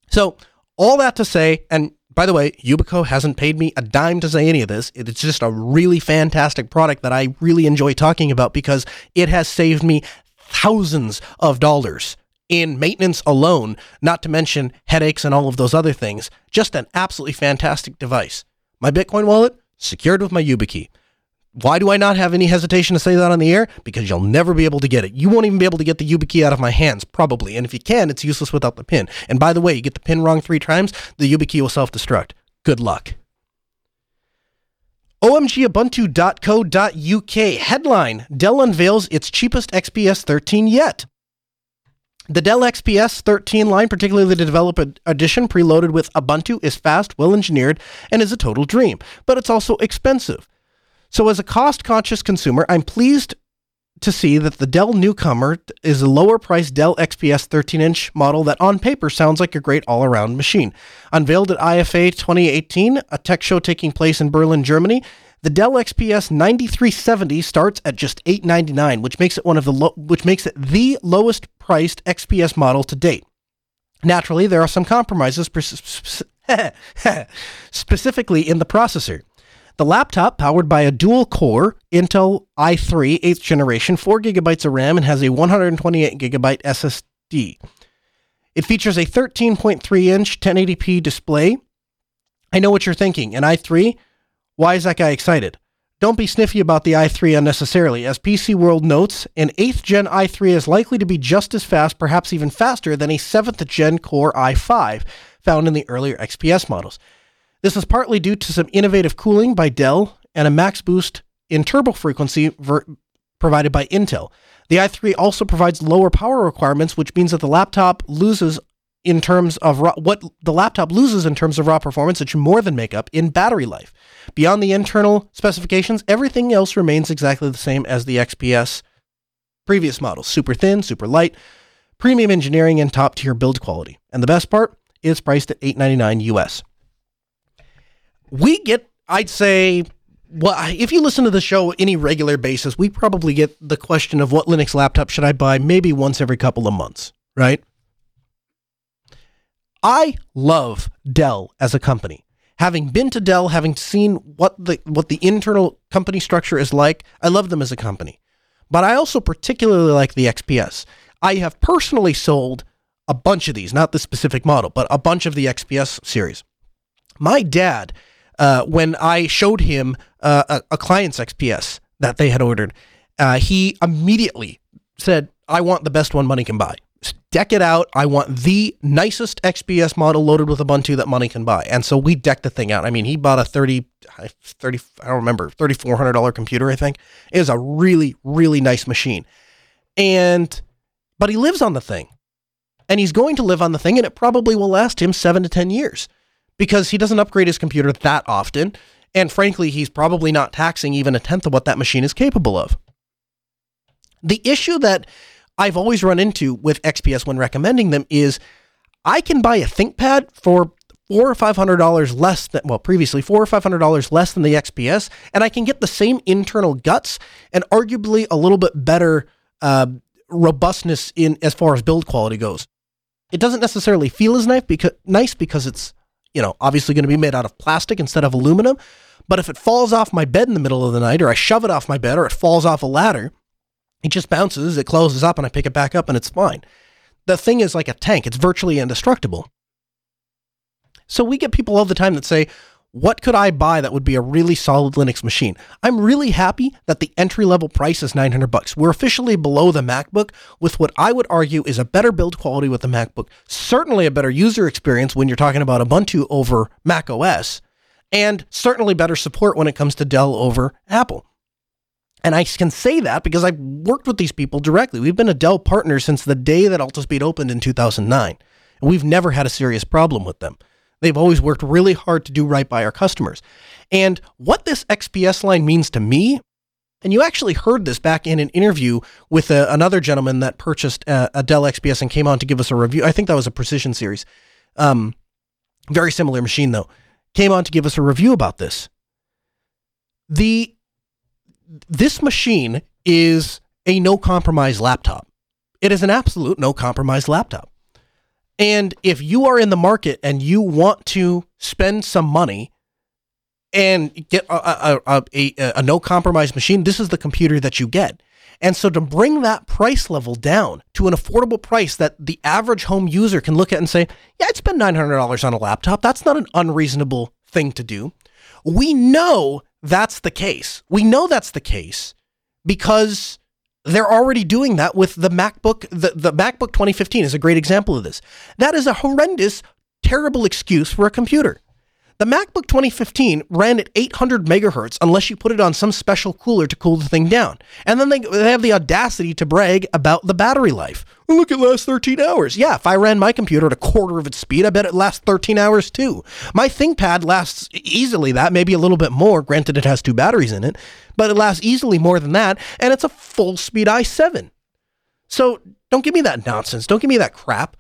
So all that to say, and by the way, Yubico hasn't paid me a dime to say any of this. It's just a really fantastic product that I really enjoy talking about because it has saved me thousands of dollars in maintenance alone, not to mention headaches and all of those other things. Just an absolutely fantastic device. My Bitcoin wallet secured with my YubiKey. Why do I not have any hesitation to say that on the air? Because you'll never be able to get it. You won't even be able to get the YubiKey out of my hands, probably. And if you can, it's useless without the pin. And by the way, you get the pin wrong three times, the YubiKey will self destruct. Good luck. OMGUbuntu.co.uk headline Dell unveils its cheapest XPS 13 yet. The Dell XPS 13 line, particularly the developer edition preloaded with Ubuntu, is fast, well engineered, and is a total dream. But it's also expensive. So, as a cost conscious consumer, I'm pleased to see that the Dell newcomer is a lower priced Dell XPS 13 inch model that on paper sounds like a great all around machine. Unveiled at IFA 2018, a tech show taking place in Berlin, Germany, the Dell XPS 9370 starts at just 899, which makes it one of the lo- which makes it the lowest priced XPS model to date. Naturally, there are some compromises specifically in the processor. The laptop, powered by a dual core Intel i3 8th generation, 4 gigabytes of RAM, and has a 128 gigabyte SSD. It features a 13.3 inch 1080p display. I know what you're thinking. An i3? Why is that guy excited? Don't be sniffy about the i3 unnecessarily. As PC World notes, an 8th gen i3 is likely to be just as fast, perhaps even faster, than a 7th gen Core i5 found in the earlier XPS models. This is partly due to some innovative cooling by Dell and a max boost in turbo frequency ver- provided by Intel. The i3 also provides lower power requirements, which means that the laptop loses in terms of raw, what the laptop loses in terms of raw performance, it should more than make up in battery life. Beyond the internal specifications, everything else remains exactly the same as the XPS previous models super thin, super light, premium engineering, and top tier build quality. And the best part, it's priced at 899 US we get, I'd say, well, if you listen to the show any regular basis, we probably get the question of what Linux laptop should I buy maybe once every couple of months, right? I love Dell as a company. having been to Dell, having seen what the what the internal company structure is like, I love them as a company. But I also particularly like the XPS. I have personally sold a bunch of these, not the specific model, but a bunch of the XPS series. My dad, uh, when I showed him uh, a, a, client's XPS that they had ordered, uh, he immediately said, I want the best one money can buy. Deck it out. I want the nicest XPS model loaded with Ubuntu that money can buy. And so we decked the thing out. I mean, he bought a 30, 30 I don't remember, $3,400 computer, I think. It was a really, really nice machine. And, but he lives on the thing. And he's going to live on the thing, and it probably will last him seven to 10 years because he doesn't upgrade his computer that often. And frankly, he's probably not taxing even a tenth of what that machine is capable of. The issue that I've always run into with XPS when recommending them is I can buy a ThinkPad for four or five hundred dollars less than well previously four or five hundred dollars less than the XPS, and I can get the same internal guts and arguably a little bit better uh, robustness in as far as build quality goes. It doesn't necessarily feel as nice because nice because it's you know obviously going to be made out of plastic instead of aluminum. But if it falls off my bed in the middle of the night, or I shove it off my bed, or it falls off a ladder, it just bounces, it closes up, and I pick it back up, and it's fine. The thing is like a tank, it's virtually indestructible. So we get people all the time that say, what could I buy that would be a really solid Linux machine? I'm really happy that the entry level price is 900 bucks. We're officially below the MacBook with what I would argue is a better build quality with the MacBook. Certainly a better user experience when you're talking about Ubuntu over Mac OS, and certainly better support when it comes to Dell over Apple. And I can say that because I've worked with these people directly. We've been a Dell partner since the day that Altispeed opened in 2009. And we've never had a serious problem with them. They've always worked really hard to do right by our customers. And what this XPS line means to me, and you actually heard this back in an interview with a, another gentleman that purchased a, a, Dell XPS and came on to give us a review. I think that was a precision series. Um, very similar machine though. Came on to give us a review about this. The this machine is a no compromise laptop. It is an absolute no compromise laptop. And if you are in the market and you want to spend some money and get a, a, a, a, no compromise machine, this is the computer that you get. And so to bring that price level down to an affordable price that the average home user can look at and say, yeah, I'd spend $900 on a laptop. That's not an unreasonable thing to do. We know that's the case. We know that's the case because they're already doing that with the MacBook. The, the MacBook 2015 is a great example of this. That is a horrendous, terrible excuse for a computer. The MacBook 2015 ran at 800 megahertz unless you put it on some special cooler to cool the thing down. And then they, they have the audacity to brag about the battery life. Look, it lasts 13 hours. Yeah, if I ran my computer at a quarter of its speed, I bet it lasts 13 hours too. My ThinkPad lasts easily that, maybe a little bit more. Granted, it has two batteries in it, but it lasts easily more than that. And it's a full speed i7. So don't give me that nonsense. Don't give me that crap.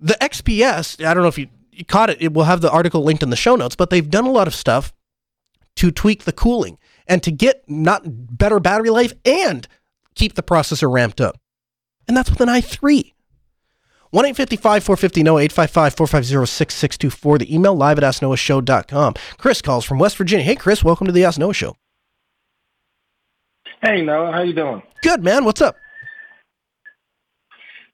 The XPS, I don't know if you you caught it. it. We'll have the article linked in the show notes, but they've done a lot of stuff to tweak the cooling and to get not better battery life and keep the processor ramped up. And that's with an i3. 1 855 450 NOAH 855 450 6624. The email live at asknoahshow.com. Chris calls from West Virginia. Hey, Chris, welcome to the Ask Noah Show. Hey, Noah. How you doing? Good, man. What's up?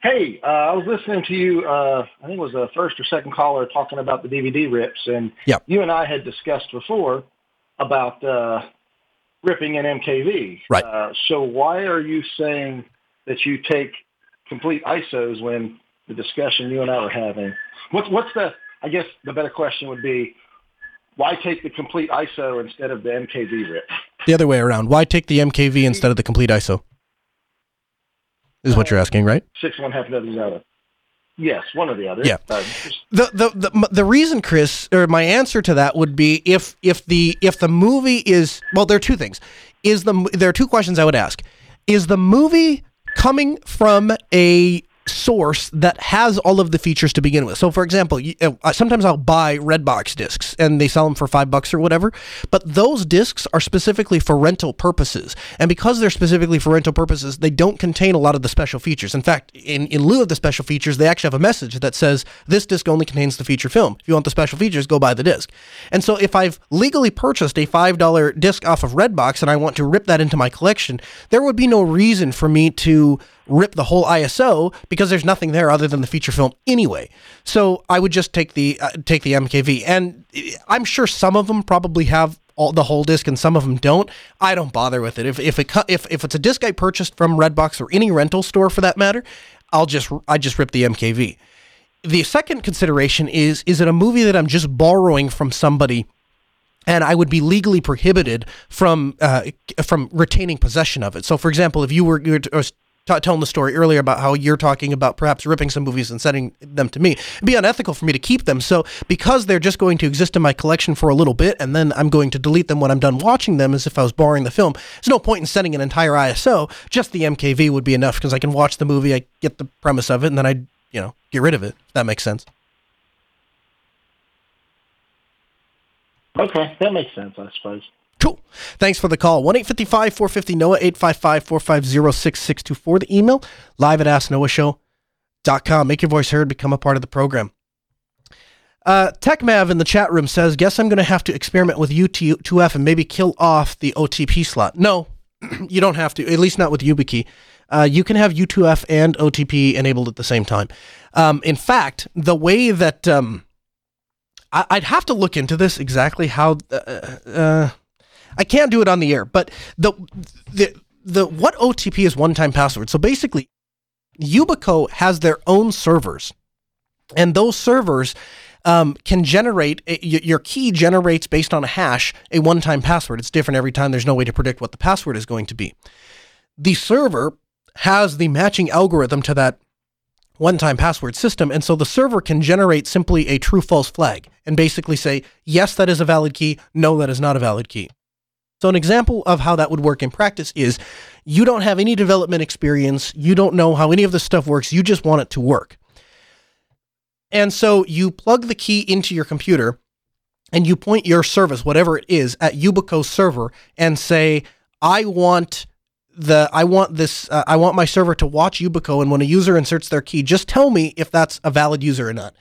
Hey, uh, I was listening to you. Uh, I think it was the first or second caller talking about the DVD rips, and yep. you and I had discussed before about uh, ripping an MKV. Right. Uh, so why are you saying that you take complete ISOs when the discussion you and I were having? What's what's the? I guess the better question would be, why take the complete ISO instead of the MKV rip? The other way around. Why take the MKV instead of the complete ISO? Is what you're asking, right? Six one half another the other. Yes, one or the other. Yeah. Uh, the, the the the reason, Chris, or my answer to that would be if if the if the movie is well, there are two things. Is the there are two questions I would ask. Is the movie coming from a source that has all of the features to begin with. So, for example, you, uh, sometimes I'll buy Redbox discs and they sell them for five bucks or whatever, but those discs are specifically for rental purposes. And because they're specifically for rental purposes, they don't contain a lot of the special features. In fact, in, in lieu of the special features, they actually have a message that says this disc only contains the feature film. If you want the special features, go buy the disc. And so, if I've legally purchased a $5 disc off of Redbox and I want to rip that into my collection, there would be no reason for me to rip the whole ISO because there's nothing there other than the feature film anyway. So I would just take the uh, take the MKV, and I'm sure some of them probably have all the whole disc and some of them don't. I don't bother with it. If if it if if it's a disc I purchased from Redbox or any rental store for that matter, I'll just I just rip the MKV. The second consideration is is it a movie that I'm just borrowing from somebody and I would be legally prohibited from uh, from retaining possession of it. So, for example, if you were, you were t- telling the story earlier about how you're talking about perhaps ripping some movies and sending them to me. It'd be unethical for me to keep them. So because they're just going to exist in my collection for a little bit and then I'm going to delete them when I'm done watching them as if I was borrowing the film, there's no point in sending an entire ISO. Just the MKV would be enough because I can watch the movie, I get the premise of it, and then I, you know, get rid of it. If that makes sense. Okay, that makes sense, I suppose. Cool. Thanks for the call. 1 855 450 NOAH 855 450 6624. The email live at asknoahshow.com. Make your voice heard, become a part of the program. Uh, TechMav in the chat room says, Guess I'm going to have to experiment with U2F and maybe kill off the OTP slot. No, you don't have to, at least not with YubiKey. Uh, you can have U2F and OTP enabled at the same time. Um, in fact, the way that um, I- would have to look into this exactly how. Uh, uh I can't do it on the air, but the the the what OTP is one time password. So basically, Yubico has their own servers, and those servers um, can generate your key generates based on a hash a one time password. It's different every time. There's no way to predict what the password is going to be. The server has the matching algorithm to that one time password system. And so the server can generate simply a true false flag and basically say, yes, that is a valid key. No, that is not a valid key. So, an example of how that would work in practice is you don't have any development experience, you don't know how any of this stuff works, you just want it to work. And so you plug the key into your computer and you point your service, whatever it is, at Yubico's server and say, I want the I want this uh, I want my server to watch Yubico and when a user inserts their key, just tell me if that's a valid user or not.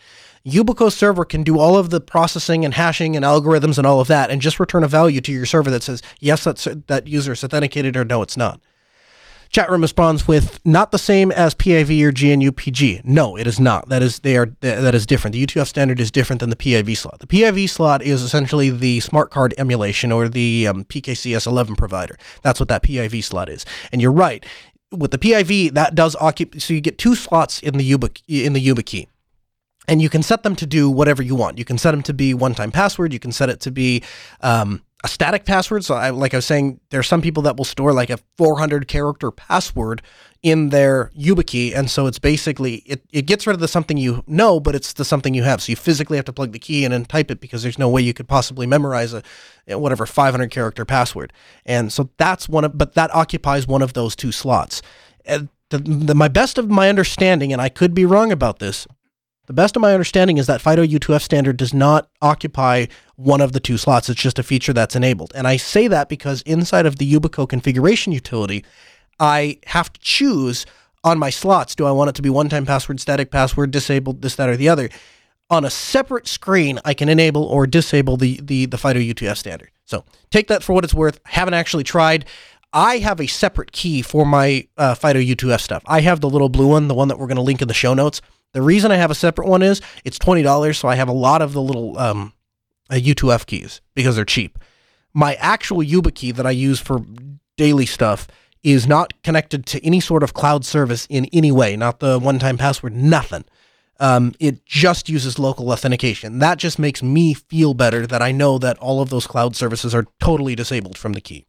Yubico server can do all of the processing and hashing and algorithms and all of that and just return a value to your server that says, yes, that's, that user is authenticated or no, it's not. Chat room responds with not the same as PIV or GNU-PG. No, it is not. That is they are that is different. The U2F standard is different than the PIV slot. The PIV slot is essentially the smart card emulation or the um, PKCS11 provider. That's what that PIV slot is. And you're right. With the PIV, that does occupy. So you get two slots in the Yuba in the YubiKey and you can set them to do whatever you want. You can set them to be one-time password. You can set it to be um, a static password. So, I, like I was saying, there are some people that will store like a 400 character password in their YubiKey, and so it's basically it, it gets rid of the something you know, but it's the something you have. So you physically have to plug the key in and type it because there's no way you could possibly memorize a whatever 500 character password. And so that's one of, but that occupies one of those two slots. The, the, my best of my understanding, and I could be wrong about this, the best of my understanding is that FIDO U2F standard does not occupy one of the two slots. It's just a feature that's enabled. And I say that because inside of the Yubico configuration utility, I have to choose on my slots do I want it to be one time password, static password, disabled, this, that, or the other. On a separate screen, I can enable or disable the, the, the FIDO U2F standard. So take that for what it's worth. Haven't actually tried. I have a separate key for my uh, FIDO U2F stuff. I have the little blue one, the one that we're going to link in the show notes. The reason I have a separate one is it's twenty dollars, so I have a lot of the little um, uh, U2F keys because they're cheap. My actual YubiKey that I use for daily stuff is not connected to any sort of cloud service in any way, not the one-time password, nothing. Um, it just uses local authentication. That just makes me feel better that I know that all of those cloud services are totally disabled from the key.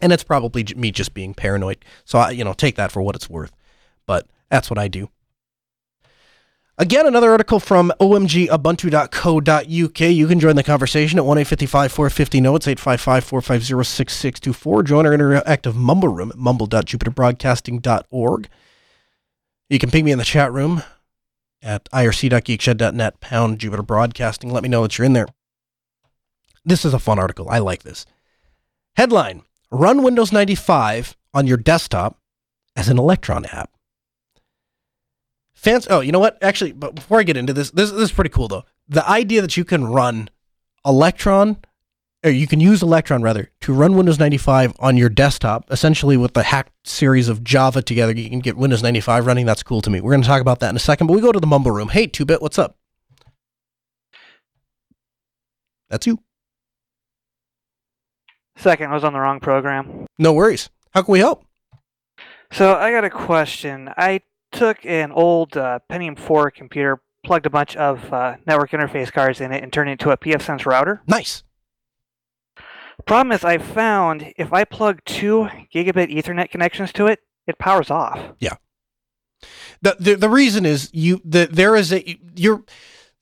And it's probably me just being paranoid. So I, you know, take that for what it's worth. But that's what I do. Again, another article from omgubuntu.co.uk. You can join the conversation at 1 855 450 notes, 855 450 6624. Join our interactive mumble room at mumble.jupiterbroadcasting.org. You can ping me in the chat room at irc.geekshed.net pound Jupiter Broadcasting. Let me know that you're in there. This is a fun article. I like this. Headline Run Windows 95 on your desktop as an Electron app. Fans, oh, you know what? Actually, but before I get into this, this, this is pretty cool though. The idea that you can run Electron, or you can use Electron rather, to run Windows 95 on your desktop, essentially with the hacked series of Java together, you can get Windows 95 running. That's cool to me. We're going to talk about that in a second, but we go to the mumble room. Hey, 2-Bit, what's up? That's you. Second, I was on the wrong program. No worries. How can we help? So I got a question. I took an old uh, Pentium 4 computer, plugged a bunch of uh, network interface cards in it, and turned it into a pfSense router. Nice. Problem is, I found if I plug two gigabit Ethernet connections to it, it powers off. The, the the reason is you the there is a you're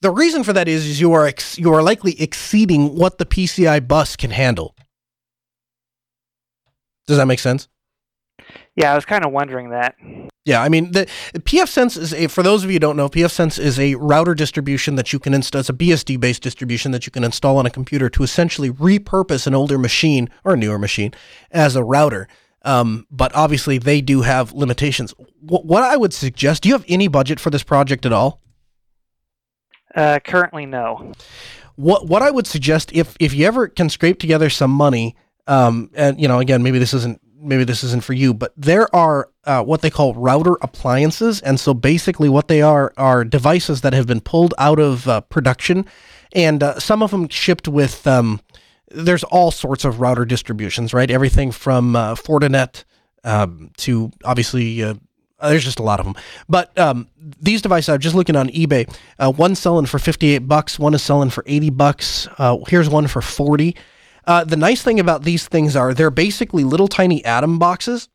the reason for that is is you are ex, you are likely exceeding what the PCI bus can handle. Does that make sense? Yeah, I was kind of wondering that. Yeah, I mean the, the pfSense is a for those of you who don't know, pfSense is a router distribution that you can install. It's a BSD based distribution that you can install on a computer to essentially repurpose an older machine or a newer machine as a router. Um, but obviously they do have limitations. What, what I would suggest, do you have any budget for this project at all? Uh, currently, no. what what I would suggest if if you ever can scrape together some money, um, and you know, again, maybe this isn't maybe this isn't for you, but there are uh, what they call router appliances, and so basically what they are are devices that have been pulled out of uh, production, and uh, some of them shipped with. Um, there's all sorts of router distributions, right? Everything from uh, Fortinet um, to obviously uh, there's just a lot of them. But um, these devices, I'm just looking on eBay. Uh, one's selling for 58 bucks. One is selling for 80 bucks. Uh, here's one for 40. Uh, the nice thing about these things are they're basically little tiny atom boxes.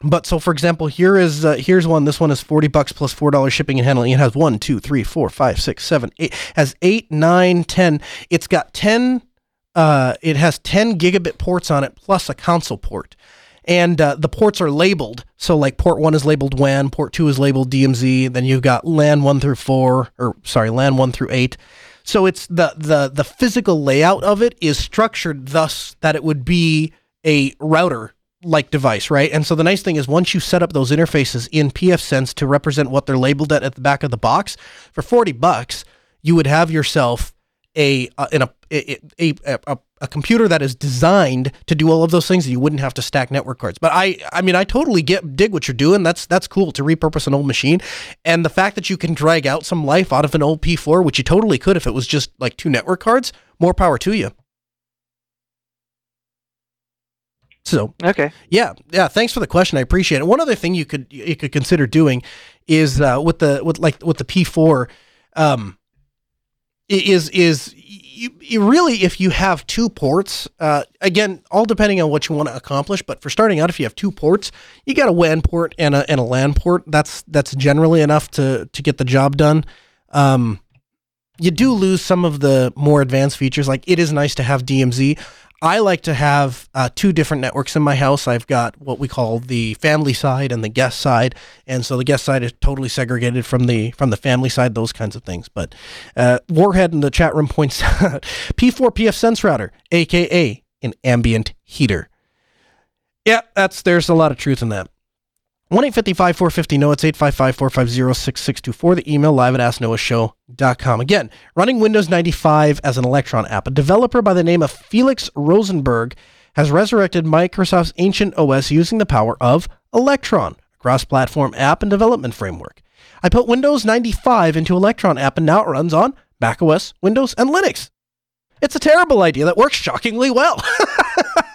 But so, for example, here is uh, here's one. This one is forty bucks plus four dollars shipping and handling. It has one, two, three, four, five, six, seven, eight. Has eight, nine, ten. It's got ten. Uh, it has ten gigabit ports on it plus a console port and uh, the ports are labeled. So like port one is labeled WAN, port two is labeled DMZ. Then you've got LAN one through four, or sorry, LAN one through eight. So it's the the the physical layout of it is structured thus that it would be a router like device, right? And so the nice thing is once you set up those interfaces in pfSense to represent what they're labeled at at the back of the box, for 40 bucks, you would have yourself a uh, in a a, a, a a computer that is designed to do all of those things that you wouldn't have to stack network cards. But I I mean I totally get dig what you're doing. That's that's cool to repurpose an old machine. And the fact that you can drag out some life out of an old P4, which you totally could if it was just like two network cards, more power to you. So Okay. yeah, yeah. Thanks for the question. I appreciate it. One other thing you could you could consider doing is uh, with the with like with the P4, um, is is you, you really if you have two ports, uh, again, all depending on what you want to accomplish. But for starting out, if you have two ports, you got a WAN port and a and a LAN port. That's that's generally enough to to get the job done. Um, you do lose some of the more advanced features. Like it is nice to have DMZ. I like to have uh, two different networks in my house. I've got what we call the family side and the guest side, and so the guest side is totally segregated from the from the family side. Those kinds of things. But uh, Warhead in the chat room points out P4 pfSense router, aka an ambient heater. Yeah, that's there's a lot of truth in that. 1 855 450 No, it's 855 450 6624. The email live at asknoahshow.com. Again, running Windows 95 as an Electron app. A developer by the name of Felix Rieseberg has resurrected Microsoft's ancient OS using the power of Electron, a cross platform app and development framework. I put Windows 95 into Electron app and now it runs on macOS, Windows, and Linux. It's a terrible idea that works shockingly well.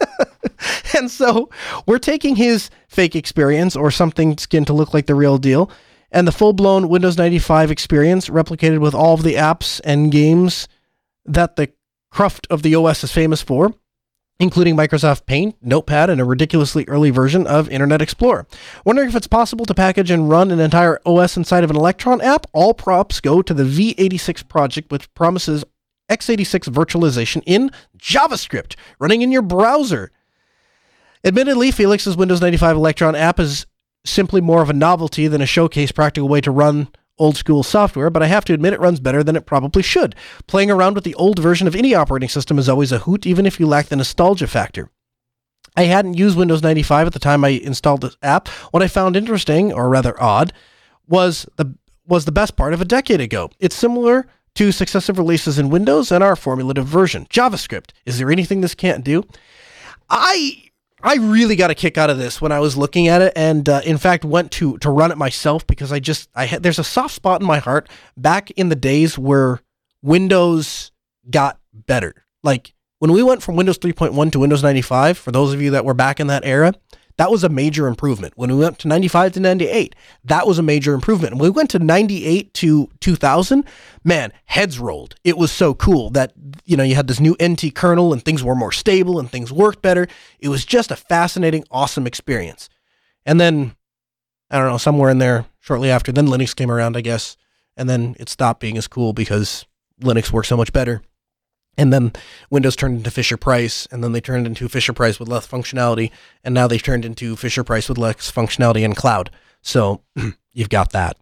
and so we're taking his fake experience or something skin to look like the real deal and the full-blown windows 95 experience replicated with all of the apps and games that the cruft of the os is famous for including microsoft paint notepad and a ridiculously early version of internet explorer. Wondering if it's possible to package and run an entire os inside of an electron app? All props go to the v86 project which promises x86 virtualization in javascript running in your browser Admittedly, Felix's Windows 95 Electron app is simply more of a novelty than a showcase practical way to run old school software, but I have to admit it runs better than it probably should. Playing around with the old version of any operating system is always a hoot, even if you lack the nostalgia factor. I hadn't used Windows 95 at the time I installed this app. What I found interesting, or rather odd, was the was the best part of a decade ago. It's similar to successive releases in Windows and our formulative version. JavaScript. Is there anything this can't do? I I really got a kick out of this when I was looking at it, and uh, in fact went to to run it myself because I just I had there's a soft spot in my heart back in the days where Windows got better. Like when we went from Windows 3.1 to Windows 95, for those of you that were back in that era, that was a major improvement. When we went to 95 to 98, that was a major improvement. When we went to 98 to 2000, man, heads rolled. It was so cool that, you know, you had this new NT kernel and things were more stable and things worked better. It was just a fascinating, awesome experience. And then, I don't know, somewhere in there shortly after, then Linux came around, I guess. And then it stopped being as cool because Linux worked so much better. And then Windows turned into Fisher Price, and then they turned into Fisher Price with less functionality, and now they've turned into Fisher Price with less functionality and cloud. So you've got that.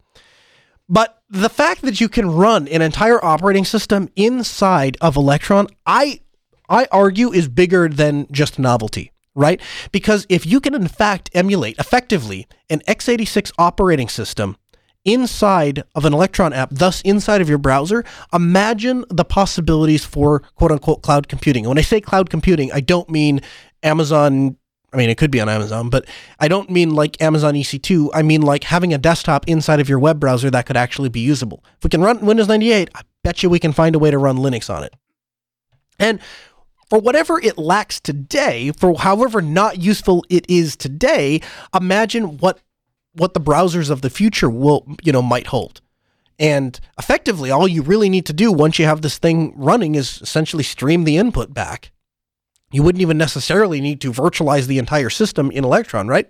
But the fact that you can run an entire operating system inside of Electron, I I argue is bigger than just novelty, right? Because if you can in fact emulate effectively an x86 operating system inside of an Electron app, thus inside of your browser, imagine the possibilities for quote unquote cloud computing. When I say cloud computing, I don't mean Amazon. I mean, it could be on Amazon, but I don't mean like Amazon EC2. I mean like having a desktop inside of your web browser that could actually be usable. If we can run Windows 98, I bet you we can find a way to run Linux on it. And for whatever it lacks today, for however not useful it is today, imagine what what the browsers of the future will, you know, might hold. And effectively, all you really need to do once you have this thing running is essentially stream the input back. You wouldn't even necessarily need to virtualize the entire system in Electron, right?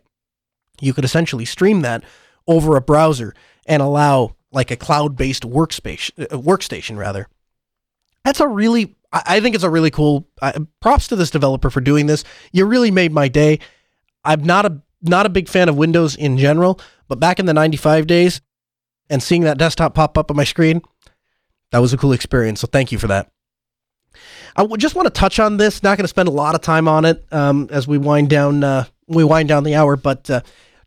You could essentially stream that over a browser and allow like a cloud-based workspace, uh, workstation rather. That's a really, I think it's a really cool. Uh, props to this developer for doing this. You really made my day. I'm not a not a big fan of Windows in general, but back in the 95 days and seeing that desktop pop up on my screen, that was a cool experience. So thank you for that. I just want to touch on this. Not going to spend a lot of time on it um, as we wind down uh, we wind down the hour, but uh,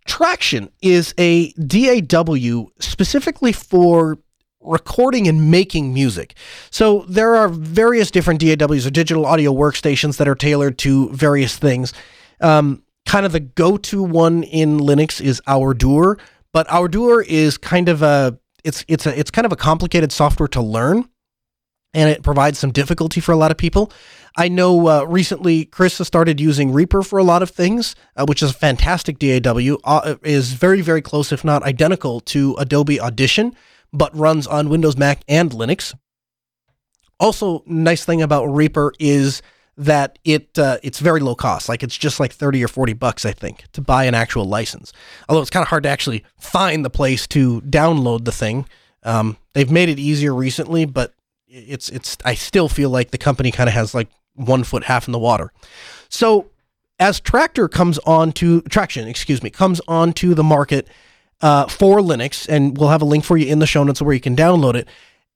Tracktion is a DAW specifically for recording and making music. So there are various different DAWs or digital audio workstations that are tailored to various things. Um, kind of the go-to one in Linux is Ardour, but Ardour is kind of a it's it's a it's kind of a complicated software to learn, and it provides some difficulty for a lot of people. I know uh, recently Chris has started using Reaper for a lot of things, uh, which is a fantastic DAW. Uh, is very very close, if not identical, to Adobe Audition, but runs on Windows, Mac, and Linux. Also, nice thing about Reaper is that it uh, it's very low cost. Like it's just like thirty or forty bucks, I think, to buy an actual license. Although it's kind of hard to actually find the place to download the thing. Um, they've made it easier recently, but it's it's. I still feel like the company kind of has like one foot half in the water. So as Tractor comes on to Tracktion, excuse me, comes onto the market uh, for Linux, and we'll have a link for you in the show notes where you can download it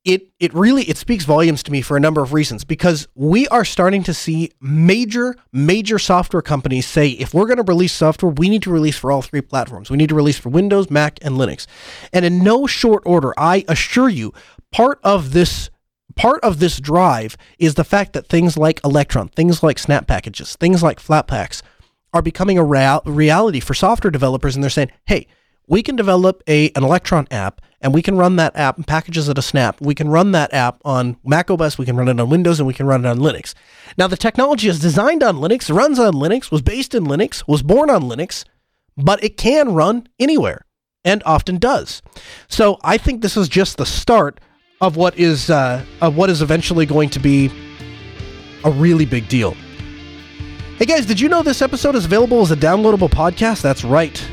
it it really it speaks volumes to me for a number of reasons because we are starting to see major major software companies say if we're going to release software we need to release for all three platforms. We need to release for windows mac and linux. And in no short order i assure you part of this part of this drive is the fact that things like electron things like snap packages things like flatpaks are becoming a real, reality for software developers and they're saying hey we can develop a an electron app and we can run that app and packages it a snap. We can run that app on Mac OS, we can run it on Windows, and we can run it on Linux. Now, the technology is designed on Linux, runs on Linux, was based in Linux, was born on Linux, but it can run anywhere and often does. So I think this is just the start of what is uh, of what is eventually going to be a really big deal. Hey guys, did you know this episode is available as a downloadable podcast? That's right.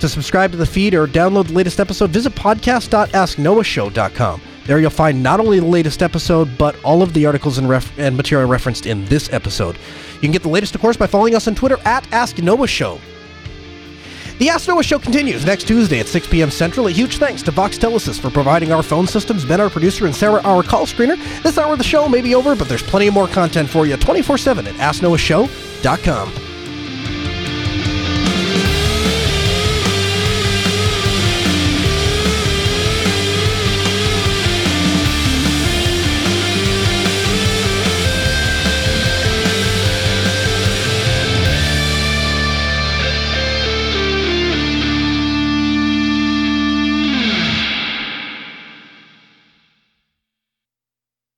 To subscribe to the feed or download the latest episode, visit podcast.asknoahshow.com. There you'll find not only the latest episode, but all of the articles and, ref- and material referenced in this episode. You can get the latest, of course, by following us on Twitter at Ask Noah Show. The Ask Noah show continues next Tuesday at 6 p.m. Central. A huge thanks to Voxtelesys for providing our phone systems, Ben, our producer, and Sarah, our call screener. This hour of the show may be over, but there's plenty more content for you 24 7 at AskNoahShow.com.